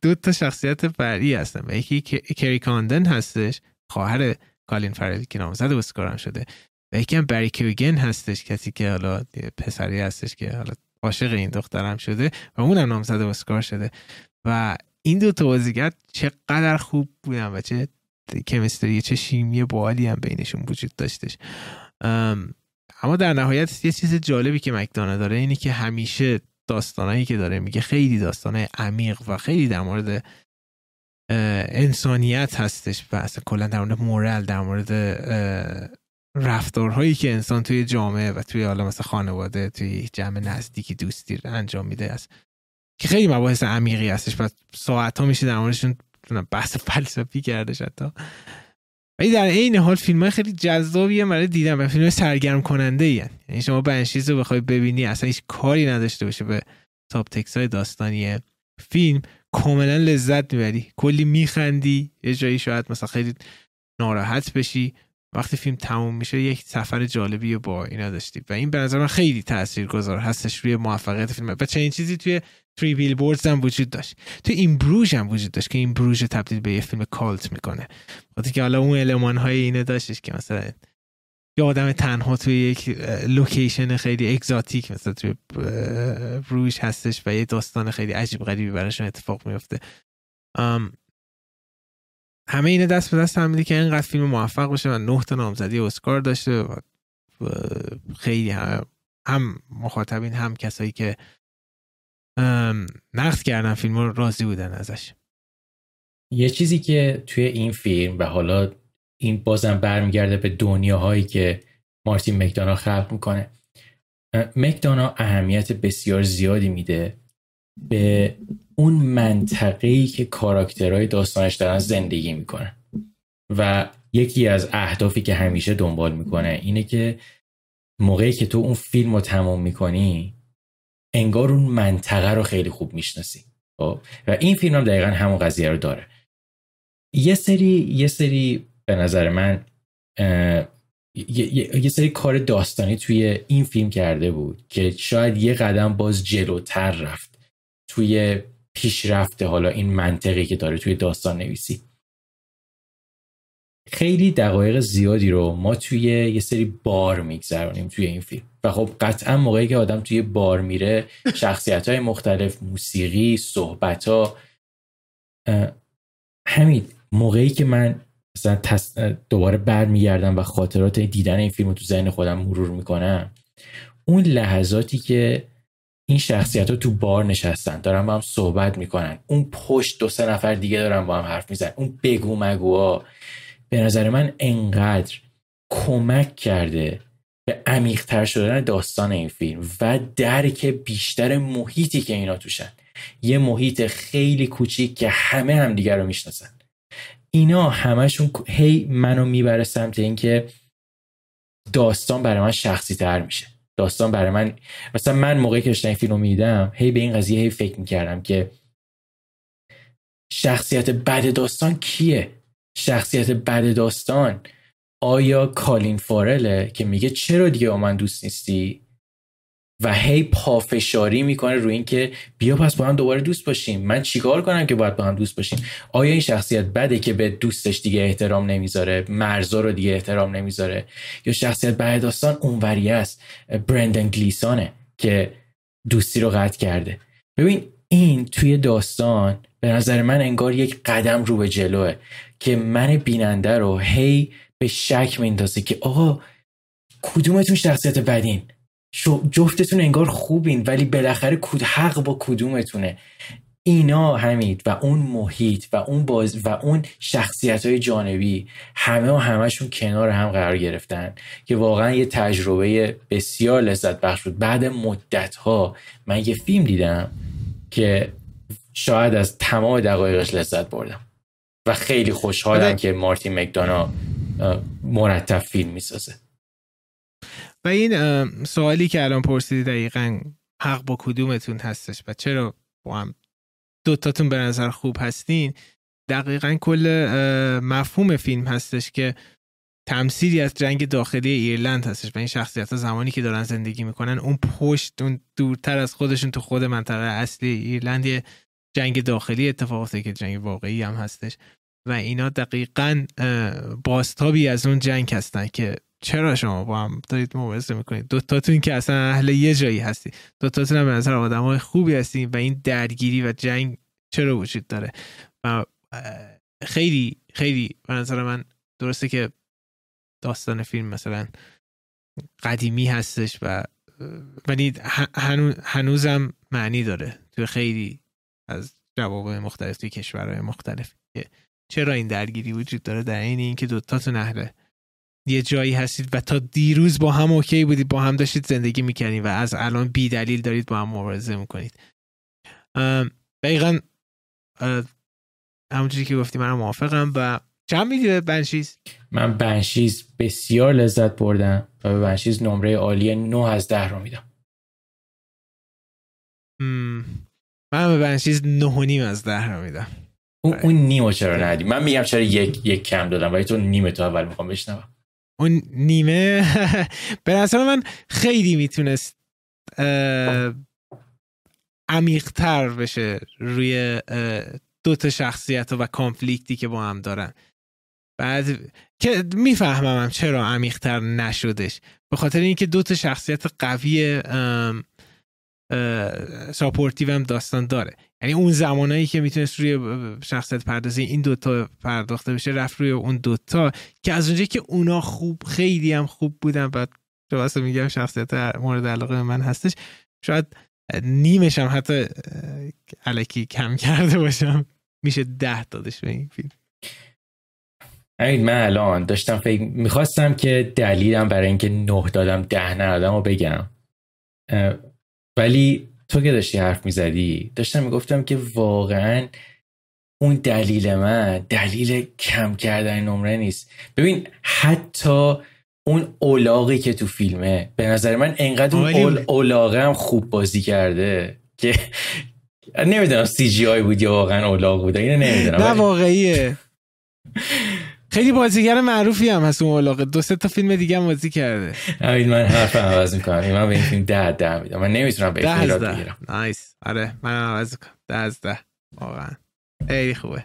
دو تا شخصیت فرعی هستن و یکی کری کاندن هستش. خواهر کالین فرلی که نامزد اسکار شده. و یکی هم بری کیوگن هستش کسی که حالا پسری هستش که حالا عاشق این دخترم شده و اونم نامزد اسکار شده. و این دو تا بازیگر چقدر خوب بودن و چه کمیستری چه شیمی بالی هم بینشون وجود داشتش. اما در نهایت یه چیز جالبی که مکدانا داره اینه که همیشه داستانایی که داره. میگه خیلی داستانه عمیق و خیلی در مورد انسانیت هستش. و اصلا کلا در مورد مورال در مورد رفتارهایی که انسان توی جامعه و توی حالا مثل خانواده توی جمع نزدیکی دوستی انجام میده. است که خیلی مباحث عمیقی هستش. و ساعت ها میشه در موردشون بحث فلسفی کردش حتی. ولی در عین حال فیلم های خیلی جذابیه برای دیدن و فیلم سرگرم کننده ای یعنی شما بنشیز رو بخوای ببینی اصلا هیچ کاری نداشته باشه به تاپ تکس های داستانی فیلم. کاملا لذت می‌بری. کلی میخندی یه جایی شاید مثلا خیلی ناراحت بشی. وقتی فیلم تموم میشه یک سفر جالبی با اینا داشتی. و این به نظر من خیلی تاثیرگذار هستش روی موفقیت فیلم. و چنین چیزی توی Three Billboards هم وجود داشت. تو In Bruges هم وجود داشت که In Bruges تبدیل به یه فیلم cult می‌کنه. وقتی که حالا اون المان های اینه داشتش که مثلا یه آدم تنها توی یک location خیلی exotic مثلا توی بروژ هستش و یه داستان خیلی عجیب غریبی براشون اتفاق میفته همه اینه دست به دست هم که اینقدر فیلم موفق باشه و نه تا نامزدی اسکار داشته و خیلی هم, هم مخاطبین هم کسایی که نقد کردن فیلم رو راضی بودن ازش. یه چیزی که توی این فیلم و حالا این بازم برمیگرده به دنیاهایی که مارتین مکدانا خلق می‌کنه مکدانا اهمیت بسیار زیادی میده به اون منطقه‌ای که کاراکترهای داستانش دارن زندگی می‌کنن. و یکی از اهدافی که همیشه دنبال می‌کنه اینه که موقعی که تو اون فیلم رو تمام می‌کنی انگار اون منطقه رو خیلی خوب می‌شناسی. خب؟ و این فیلم هم دقیقا همون قضیه رو داره. یه سری یه سری به نظر من یه،, یه سری کار داستانی توی این فیلم کرده بود که شاید یه قدم باز جلوتر رفت. توی پیشرفته حالا این منطقی که داره توی داستان نویسی. خیلی دقایق زیادی رو ما توی یه سری بار میگذرانیم توی این فیلم. و خب قطعا موقعی که آدم توی بار میره شخصیت های مختلف موسیقی صحبت ها همین موقعی که من مثلا دوباره برمیگردم و خاطرات دیدن این فیلم رو تو ذهن خودم مرور می‌کنم اون لحظاتی که این شخصیت ها تو بار نشستن دارن با هم صحبت می‌کنن. اون پشت دو سه نفر دیگه دارن با هم حرف میزن اون بگو مگوها به نظر من انقدر کمک کرده به عمیقتر شدن داستان این فیلم و درک بیشتر محیطی که اینا توشن. یه محیط خیلی کوچیک که همه هم دیگر رو می‌شناسن. اینا همشون هی منو می‌بره سمت اینکه داستان برای من شخصی تر میشه. داستان برای من مثلا من موقعی که داشتم این فیلم میدم هی به این قضیه هی فکر می‌کردم که شخصیت بد داستان کیه؟ شخصیت بد داستان آیا کالین فارله که میگه چرا دیگه با من دوست نیستی؟ و هی پافشاری می‌کنه روی اینکه بیا پس با هم دوباره دوست باشیم. من چیکار کنم که باید با هم دوست باشیم؟ آیا این شخصیت بده که به دوستش دیگه احترام نمی‌ذاره؟ مرزا رو دیگه احترام نمی‌ذاره؟ یا شخصیت بعد داستان اونوری است برندن گلیسانه که دوستی رو قطع کرده؟ ببین این توی داستان به نظر من انگار یک قدم رو به جلوه که من بیننده رو هی به شک میندازه که آقا کدومتون شخصیت بدین؟ جفتتون انگار خوبین ولی بالاخره کود حق با کدومتونه. اینا همید و اون محیط و اون باز و اون شخصیت های جانبی همه و همهشون کنار هم قرار گرفتن که واقعا یه تجربه بسیار لذت بخش بود. بعد مدت ها من یه فیلم دیدم که شاید از تمام دقایقش لذت بردم و خیلی خوشحالم که مارتین مکدانا مرتب فیلم می‌سازه. و این سوالی که الان پرسیدی دقیقا حق با کدومتون هستش و چرا با هم دوتاتون به نظر خوب هستین دقیقا کل مفهوم فیلم هستش که تمثیلی از جنگ داخلی ایرلند هستش و این شخصیت ها زمانی که دارن زندگی می‌کنن اون پشت اون دورتر از خودشون تو خود منطقه اصلی ایرلند یه جنگ داخلی اتفاق افتاده که جنگ واقعی هم هستش و اینا دقیقا باستابی از اون جنگ هستن که چرا شما با هم دارید مبارزه می‌کنید؟ دوتاتون که اصلا اهل یه جایی هستی. دوتاتون هم به نظر آدم های خوبی هستین و این درگیری و جنگ چرا وجود داره؟ و خیلی خیلی به نظر من درسته که داستان فیلم مثلا قدیمی هستش و ولی هنوزم معنی داره توی خیلی از جواب مختلف توی کشورهای مختلف چرا این درگیری وجود داره در این اینکه دوتاتون اهل یه جایی هستید و تا دیروز با هم اوکی بودید با هم داشتید زندگی می‌کردید و از الان بی دلیل دارید با هم مبارزه می‌کنید. دقیقا همونجوری که گفتی منم موافقم و چند میدی به بنشیز؟ من بنشیز بسیار لذت بردم و به بنشیز نمره عالی 9 از 10 رو میدم. من به بنشیز 9 از 10 رو میدم. اون, اون نیمو چرا ندی؟ من میگم چرا یک یک کم دادم ولی تو نیمه تو اول می‌خوام بشنوم. اون نیمه. به نظر من خیلی می‌تونست عمیقتر بشه روی دو تا شخصیت و conflict ی که با هم دارن. بعد که می‌فهمم چرا عمیقتر نشدش. به خاطر اینکه دو تا شخصیت قوی supportive هم داستان داره. یعنی اون زمانایی که می‌تونست روی شخصیت پردازی این دوتا پرداخته بشه رفت روی اون دوتا که از اونجایی که اونا خوب خیلی هم خوب بودن بعد واسه میگم شخصیت مورد علاقه من هستش شاید نیمش هم حتی علکی کم کرده باشم. میشه ده دادش به این فیلم. این من الان داشتم فکر می‌خواستم که دلیلم برای اینکه نه دادم ده ندادم و بگم. ولی تو که داشتی حرف می‌زدی؟ داشتم می‌گفتم که واقعا اون دلیل من دلیل کم کردن نمره نیست. ببین حتی اون اولاغی که تو فیلمه به نظر من انقدر اون اول اولاغه هم خوب بازی کرده که نمی‌دونم سی جی آی بود یا واقعا اولاغ بوده اینو نمی‌دونم. نه واقعیه. خیلی بازیگر معروفی هم هست اون علاقه دو سه تا فیلم دیگه هم بازی کرده. امید من حرف عوض می‌کنم. من به این فیلم ده ده میدم. من نمی‌تونم به این بگیرم. نایس آره من عوض می‌کنم. ده از ده. واقعا. خیلی خوبه.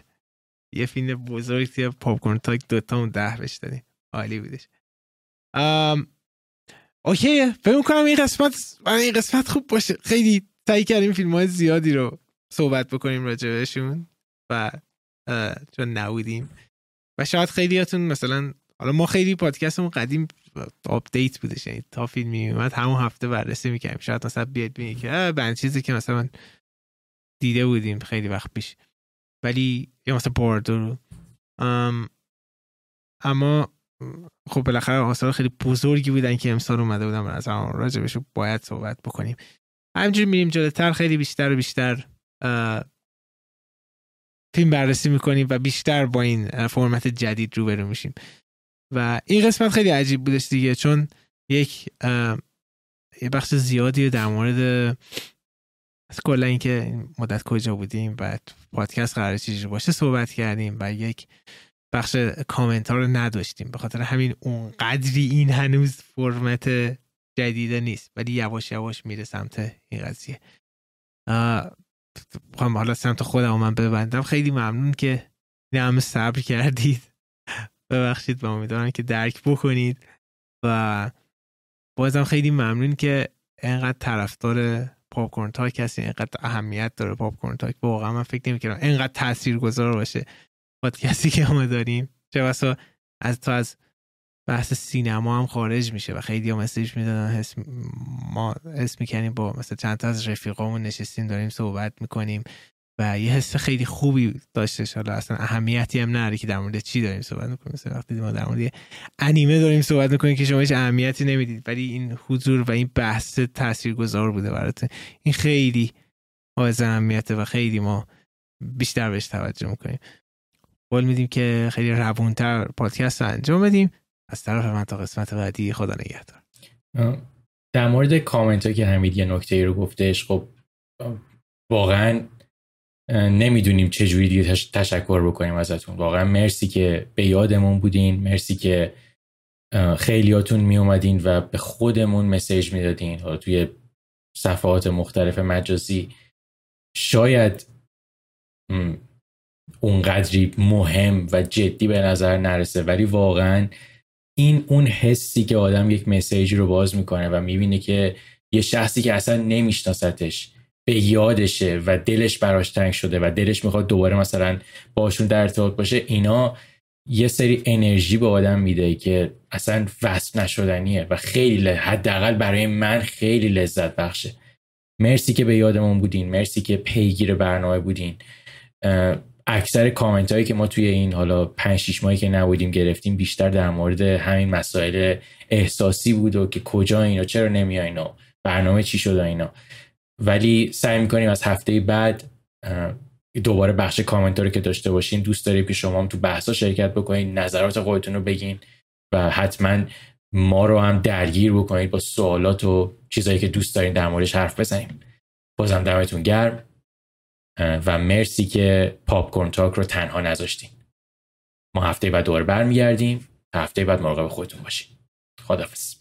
یه فیلم بزرگ توی Popcorn Talk دوتا اون ده بهش دادیم. عالی بودش. ام... Okay. فکر کنم این قسمت این قسمت خوب باشه. خیلی سعی کردیم فیلم های زیادی رو صحبت بکنیم راجع بهشون. و چون نبودیم. و شاید خیلیاتون مثلا حالا ما خیلی پادکستمون قدیم update بودش یعنی تا فیلم میومد همون هفته بررسی می‌کنیم شاید مثلا بیاد بینید که بند چیزی که مثلا دیده بودیم خیلی وقت پیش. ولی یا مثلا باردو رو. اما خب بالاخره آثار خیلی بزرگی بودن که امسال اومده بودن. از همون راجبش باید صحبت بکنیم. همینجوری میریم جلوتر خیلی بیشتر و بیشتر فیلم بررسی می‌کنیم و بیشتر با این فرمت جدید روبرو میشیم. و این قسمت خیلی عجیب بودش دیگه چون یک یه بخش زیادی در مورد از کلا اینکه مدت کجا بودیم و پادکست قرار چیزی باشه صحبت کردیم و یک بخش کامنت ها رو نداشتیم. به خاطر همین اون قدری این هنوز فرمت جدیده نیست ولی یواش یواش میره سمت این قضیه. خواهم حالا سمت خودم من ببندم. خیلی ممنون که این همه صبر کردید. ببخشید و امیدوارم که درک بکنید. و بازم خیلی ممنون که انقدر طرفدار پاپکورن تاک هستی اینقدر اهمیت داره پاپکورن تاک. واقعا من فکر نمی‌کردم اینقدر تاثیرگذار باشه پادکستی که ما داریم. چه بسا از تا از بحث سینما هم خارج میشه و خیلی ها مسیج می‌دادن حس ما حس می‌کنیم با مثلا چند تا از رفیقامون نشستیم داریم صحبت می‌کنیم و یه حس خیلی خوبی داشته حالا اصلا اهمیتی هم نره که در مورد چی داریم صحبت می‌کنیم. مثلا وقتی ما در مورد انیمه داریم صحبت می‌کنیم که شما هیچ اهمیتی نمی‌دید. ولی این حضور و این بحث تاثیرگذار بوده براتون. این خیلی حائز اهمیته و خیلی ما بیشتر بهش توجه می‌کنیم. قول میدیم که خیلی روونتر پادکست رو انجام بدیم. از طرف من تا قسمت بعدی خدا نگهدار. در مورد کامنت که حمید یه نکته رو گفتش خب واقعا نمی‌دونیم چه جوری دیگه تشکر بکنیم ازتون. واقعا مرسی که به یادمون بودین مرسی که خیلیاتون می اومدین و به خودمون مسیج می‌دادین. حالا توی صفحات مختلف مجازی شاید اونقدری مهم و جدی به نظر نرسه ولی واقعا این اون حسی که آدم یک مسیجی رو باز می‌کنه و می‌بینه که یه شخصی که اصلا نمیشناستش به یادشه و دلش براش تنگ شده و دلش می‌خواد دوباره مثلا باشون در ارتباط باشه اینا یه سری انرژی به آدم میده که اصلا وصف نشدنیه و خیلی حداقل برای من خیلی لذت بخشه. مرسی که به یادمون بودین مرسی که پیگیر برنامه بودین. اکثر کامنت هایی که ما توی این حالا 5 6 ماهی که نبودیم گرفتیم بیشتر در مورد همین مسائل احساسی بود و که کجا اینا چرا نمیای اینا برنامه چی شده اینا. ولی سعی می‌کنیم از هفته بعد دوباره بخش کامنت رو که داشته باشین دوست داریم که شما هم تو بحثا شرکت بکنید نظرات خودتون رو بگین و حتما ما رو هم درگیر بکنید با سوالات و چیزایی که دوست دارین در موردش حرف بزنیم. بازم دمتون گرم. و مرسی که پاپ تاک رو تنها نذاشتین. ما هفته بعد دوباره برمیگردیم. هفته بعد مراقب خودتون باشین. خدافظ